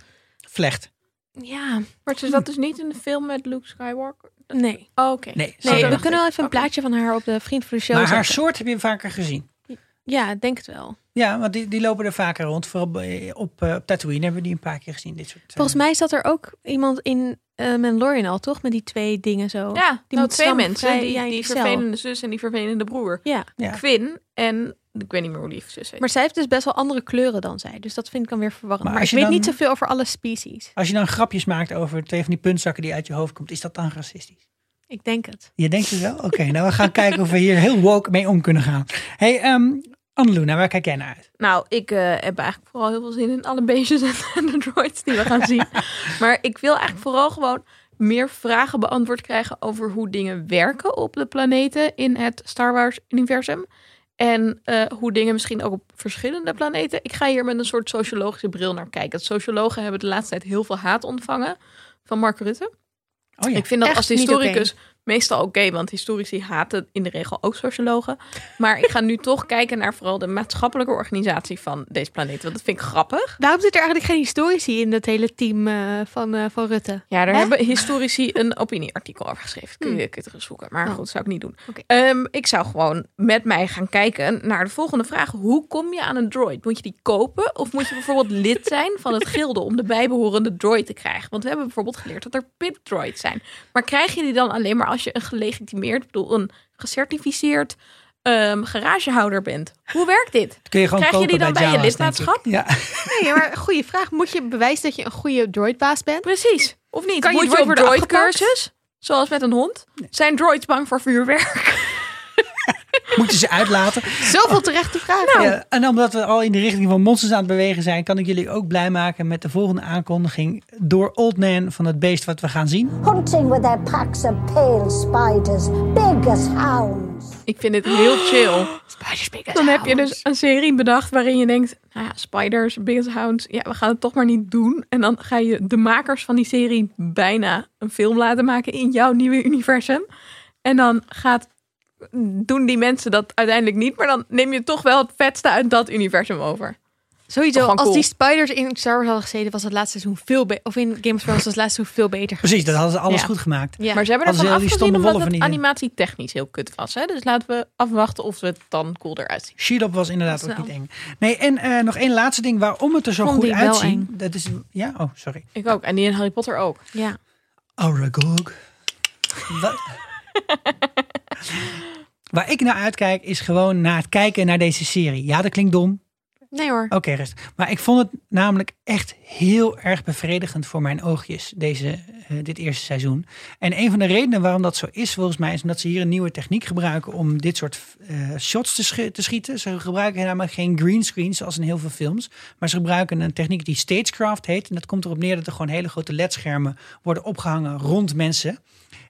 Vlecht. Ja, Maar ze zat dus niet in de film met Luke Skywalker. nee. Oh, Oké. Nee, we kunnen wel even een plaatje van haar op de Vriend voor de Show Maar haar zetten. soort heb je vaker gezien. Ja, ik denk het wel. Ja, want die, die lopen er vaker rond. Vooral bij- op, eh, op Tatooine hebben we die een paar keer gezien. Dit soort, eh, Volgens mij zat er ook iemand in eh Mandalorian al, toch? Met die twee dingen zo. Ja, Die nou, twee mensen. vrij- die die vervelende zus en die vervelende broer. Ja. Ja. Quinn en ik weet niet meer hoe die zus heet. Maar zij heeft dus best wel andere kleuren dan zij. Dus dat vind ik dan weer verwarrend. Maar Maar, als ik je weet dan- niet zoveel over alle species. Als je dan grapjes maakt over twee van die puntzakken die uit je hoofd komt, is dat dan racistisch? Ik denk het. Je denkt het wel? Oké, nou we gaan kijken of we hier heel woke mee om kunnen gaan. hey, um, Anneluna, waar kijk jij naar uit? Nou, ik eh, heb eigenlijk vooral heel veel zin in alle beestjes en, en de droids die we gaan zien. maar ik wil eigenlijk vooral gewoon meer vragen beantwoord krijgen over hoe dingen werken op de planeten in het Star Wars-universum. En eh, hoe dingen misschien ook op verschillende planeten. Ik ga hier met een soort sociologische bril naar kijken. Sociologen hebben de laatste tijd heel veel haat ontvangen van Mark Rutte. Oh ja. Ik vind dat Echt als niet historicus meestal oké, want historici haten in de regel ook sociologen. Maar ik ga nu toch kijken naar vooral de maatschappelijke organisatie van deze planeet. Want dat vind ik grappig. Waarom zit er eigenlijk geen historici in dat hele team eh, van, eh, van Rutte? Ja, daar Hè? hebben historici een opinieartikel over geschreven. Kun je, kun je terug zoeken. Maar Oh. goed, dat zou ik niet doen. Ehm, ik zou gewoon met mij gaan kijken naar de volgende vraag. Hoe kom je aan een droid? Moet je die kopen? Of moet je bijvoorbeeld lid zijn van het gilde om de bijbehorende droid te krijgen? Want we hebben bijvoorbeeld geleerd dat er pit droids zijn. Maar krijg je die dan alleen maar als je een gelegitimeerd, ik bedoel een gecertificeerd ehm, garagehouder bent? Hoe werkt dit? Kun je gewoon Krijg je die dan bij je denk ik. lidmaatschap? Ja. Nee, maar goede vraag. Moet je bewijzen dat je een goede droidbaas bent? Precies. Of niet? Kan je Moet je droid op worden droid afgepakt? cursus? Zoals met een hond? Zijn droids bang voor vuurwerk? Moeten ze uitlaten. Zoveel terechte vragen. Ja, en omdat we al in de richting van monsters aan het bewegen zijn, kan ik jullie ook blij maken met de volgende aankondiging door Old Man van het beest wat we gaan zien. hunting with their packs of pale spiders, big as hounds. Ik vind dit heel chill. Spiders big as Dan heb je dus een serie bedacht waarin je denkt, nou ja, spiders, biggest hounds, ja, we gaan het toch maar niet doen. En dan ga je de makers van die serie bijna een film laten maken in jouw nieuwe universum. En dan gaat, doen die mensen dat uiteindelijk niet, maar dan neem je toch wel het vetste uit dat universum over. Sowieso, als die spiders in Star Wars hadden gezeten, was het laatste seizoen veel beter. Of in Game of Thrones was het laatste seizoen veel beter. Precies, dat hadden ze alles Ja. goed gemaakt. Ja. Maar ze hebben ervan afgezien omdat het niet in. animatie technisch heel kut was. Hè? Dus laten we afwachten of het dan cool eruit ziet. Sheldon was inderdaad ook niet eng. Nee, en eh, nog één laatste ding waarom het er zo Vond goed uitziet. Dat is, ja, oh, sorry. Ik ook. En die in Harry Potter ook. ja. Aragog. Wat? Waar ik naar uitkijk is gewoon naar het kijken naar deze serie. Ja, dat klinkt dom. Nee hoor. Oké, rest. Maar ik vond het namelijk echt heel erg bevredigend voor mijn oogjes, deze, eh, dit eerste seizoen. En een van de redenen waarom dat zo is, volgens mij, is omdat ze hier een nieuwe techniek gebruiken om dit soort eh, shots te, te schieten. Ze gebruiken namelijk geen greenscreen zoals in heel veel films, maar ze gebruiken een techniek die stagecraft heet. En dat komt erop neer dat er gewoon hele grote ledschermen worden opgehangen rond mensen.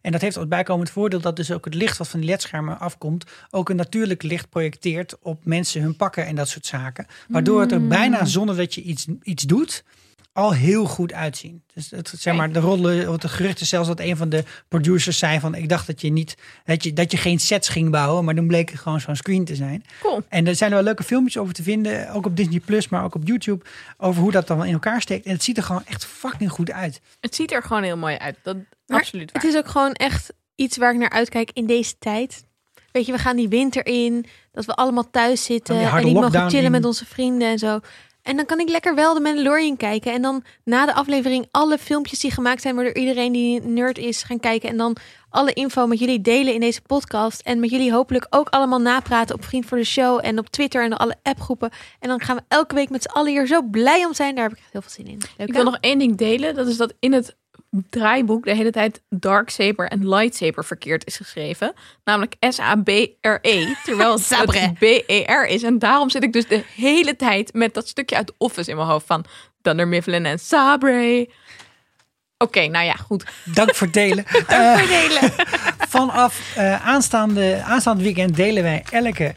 En dat heeft als bijkomend voordeel dat dus ook het licht wat van die ledschermen afkomt, ook een natuurlijk licht projecteert op mensen hun pakken en dat soort zaken. Waardoor het er bijna zonder dat je iets, iets doet, al heel goed uitzien. Dus het, zeg maar, de rollen, de geruchten zelfs dat een van de producers zei van ik dacht dat je niet, dat je, dat je geen sets ging bouwen, maar dan bleek het gewoon zo'n screen te zijn. Cool. En er zijn er wel leuke filmpjes over te vinden, ook op Disney Plus, maar ook op YouTube, over hoe dat dan in elkaar steekt. En het ziet er gewoon echt fucking goed uit. Het ziet er gewoon heel mooi uit. Dat Maar absoluut waar. Het is ook gewoon echt iets waar ik naar uitkijk in deze tijd. Weet je, we gaan die winter in. Dat we allemaal thuis zitten. die En niet mogen chillen in. met onze vrienden en zo. En dan kan ik lekker wel de Mandalorian kijken. En dan na de aflevering alle filmpjes die gemaakt zijn... waardoor iedereen die nerd is gaan kijken. En dan alle info met jullie delen in deze podcast. En met jullie hopelijk ook allemaal napraten op Vriend voor de Show... en op Twitter en alle appgroepen. En dan gaan we elke week met z'n allen hier zo blij om zijn. Daar heb ik echt heel veel zin in. Leuk, Ik wil nog één ding delen. Dat is dat in het draaiboek de hele tijd Darksaber en Lightsaber verkeerd is geschreven. Namelijk S-A-B-R-E. Terwijl het Sabre. B-E-R is. En daarom zit ik dus de hele tijd met dat stukje uit The Office in mijn hoofd. Van Dunder Mifflin en Sabre. Oké, nou ja, goed. Dank voor het delen. Eh, vanaf eh, aanstaande, aanstaande weekend delen wij elke,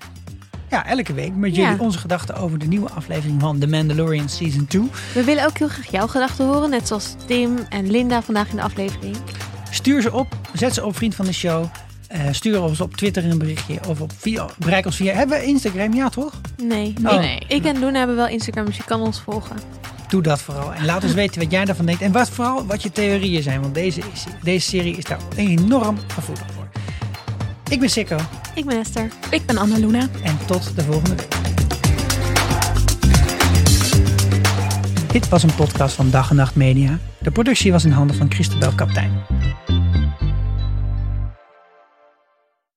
ja, elke week met jullie Ja. onze gedachten over de nieuwe aflevering van The Mandalorian Season 2. We willen ook heel graag jouw gedachten horen. Net zoals Tim en Linda vandaag in de aflevering. Stuur ze op, zet ze op Vriend van de Show. Eh, stuur ons op Twitter een berichtje of op via, bereik ons via. Hebben we Instagram? Ja, toch? Nee, Oh. ik, Nee. ik en Luna hebben wel Instagram, dus je kan ons volgen. Doe dat vooral. En laat ons weten wat jij daarvan denkt. En wat, vooral wat je theorieën zijn. Want deze, is, deze serie is daar enorm gevoelig voor. Ik ben Sikko. Ik ben Esther. Ik ben Anna Luna. En tot de volgende week. Dit was een podcast van Dag en Nacht Media. De productie was in handen van Christabel Kaptein.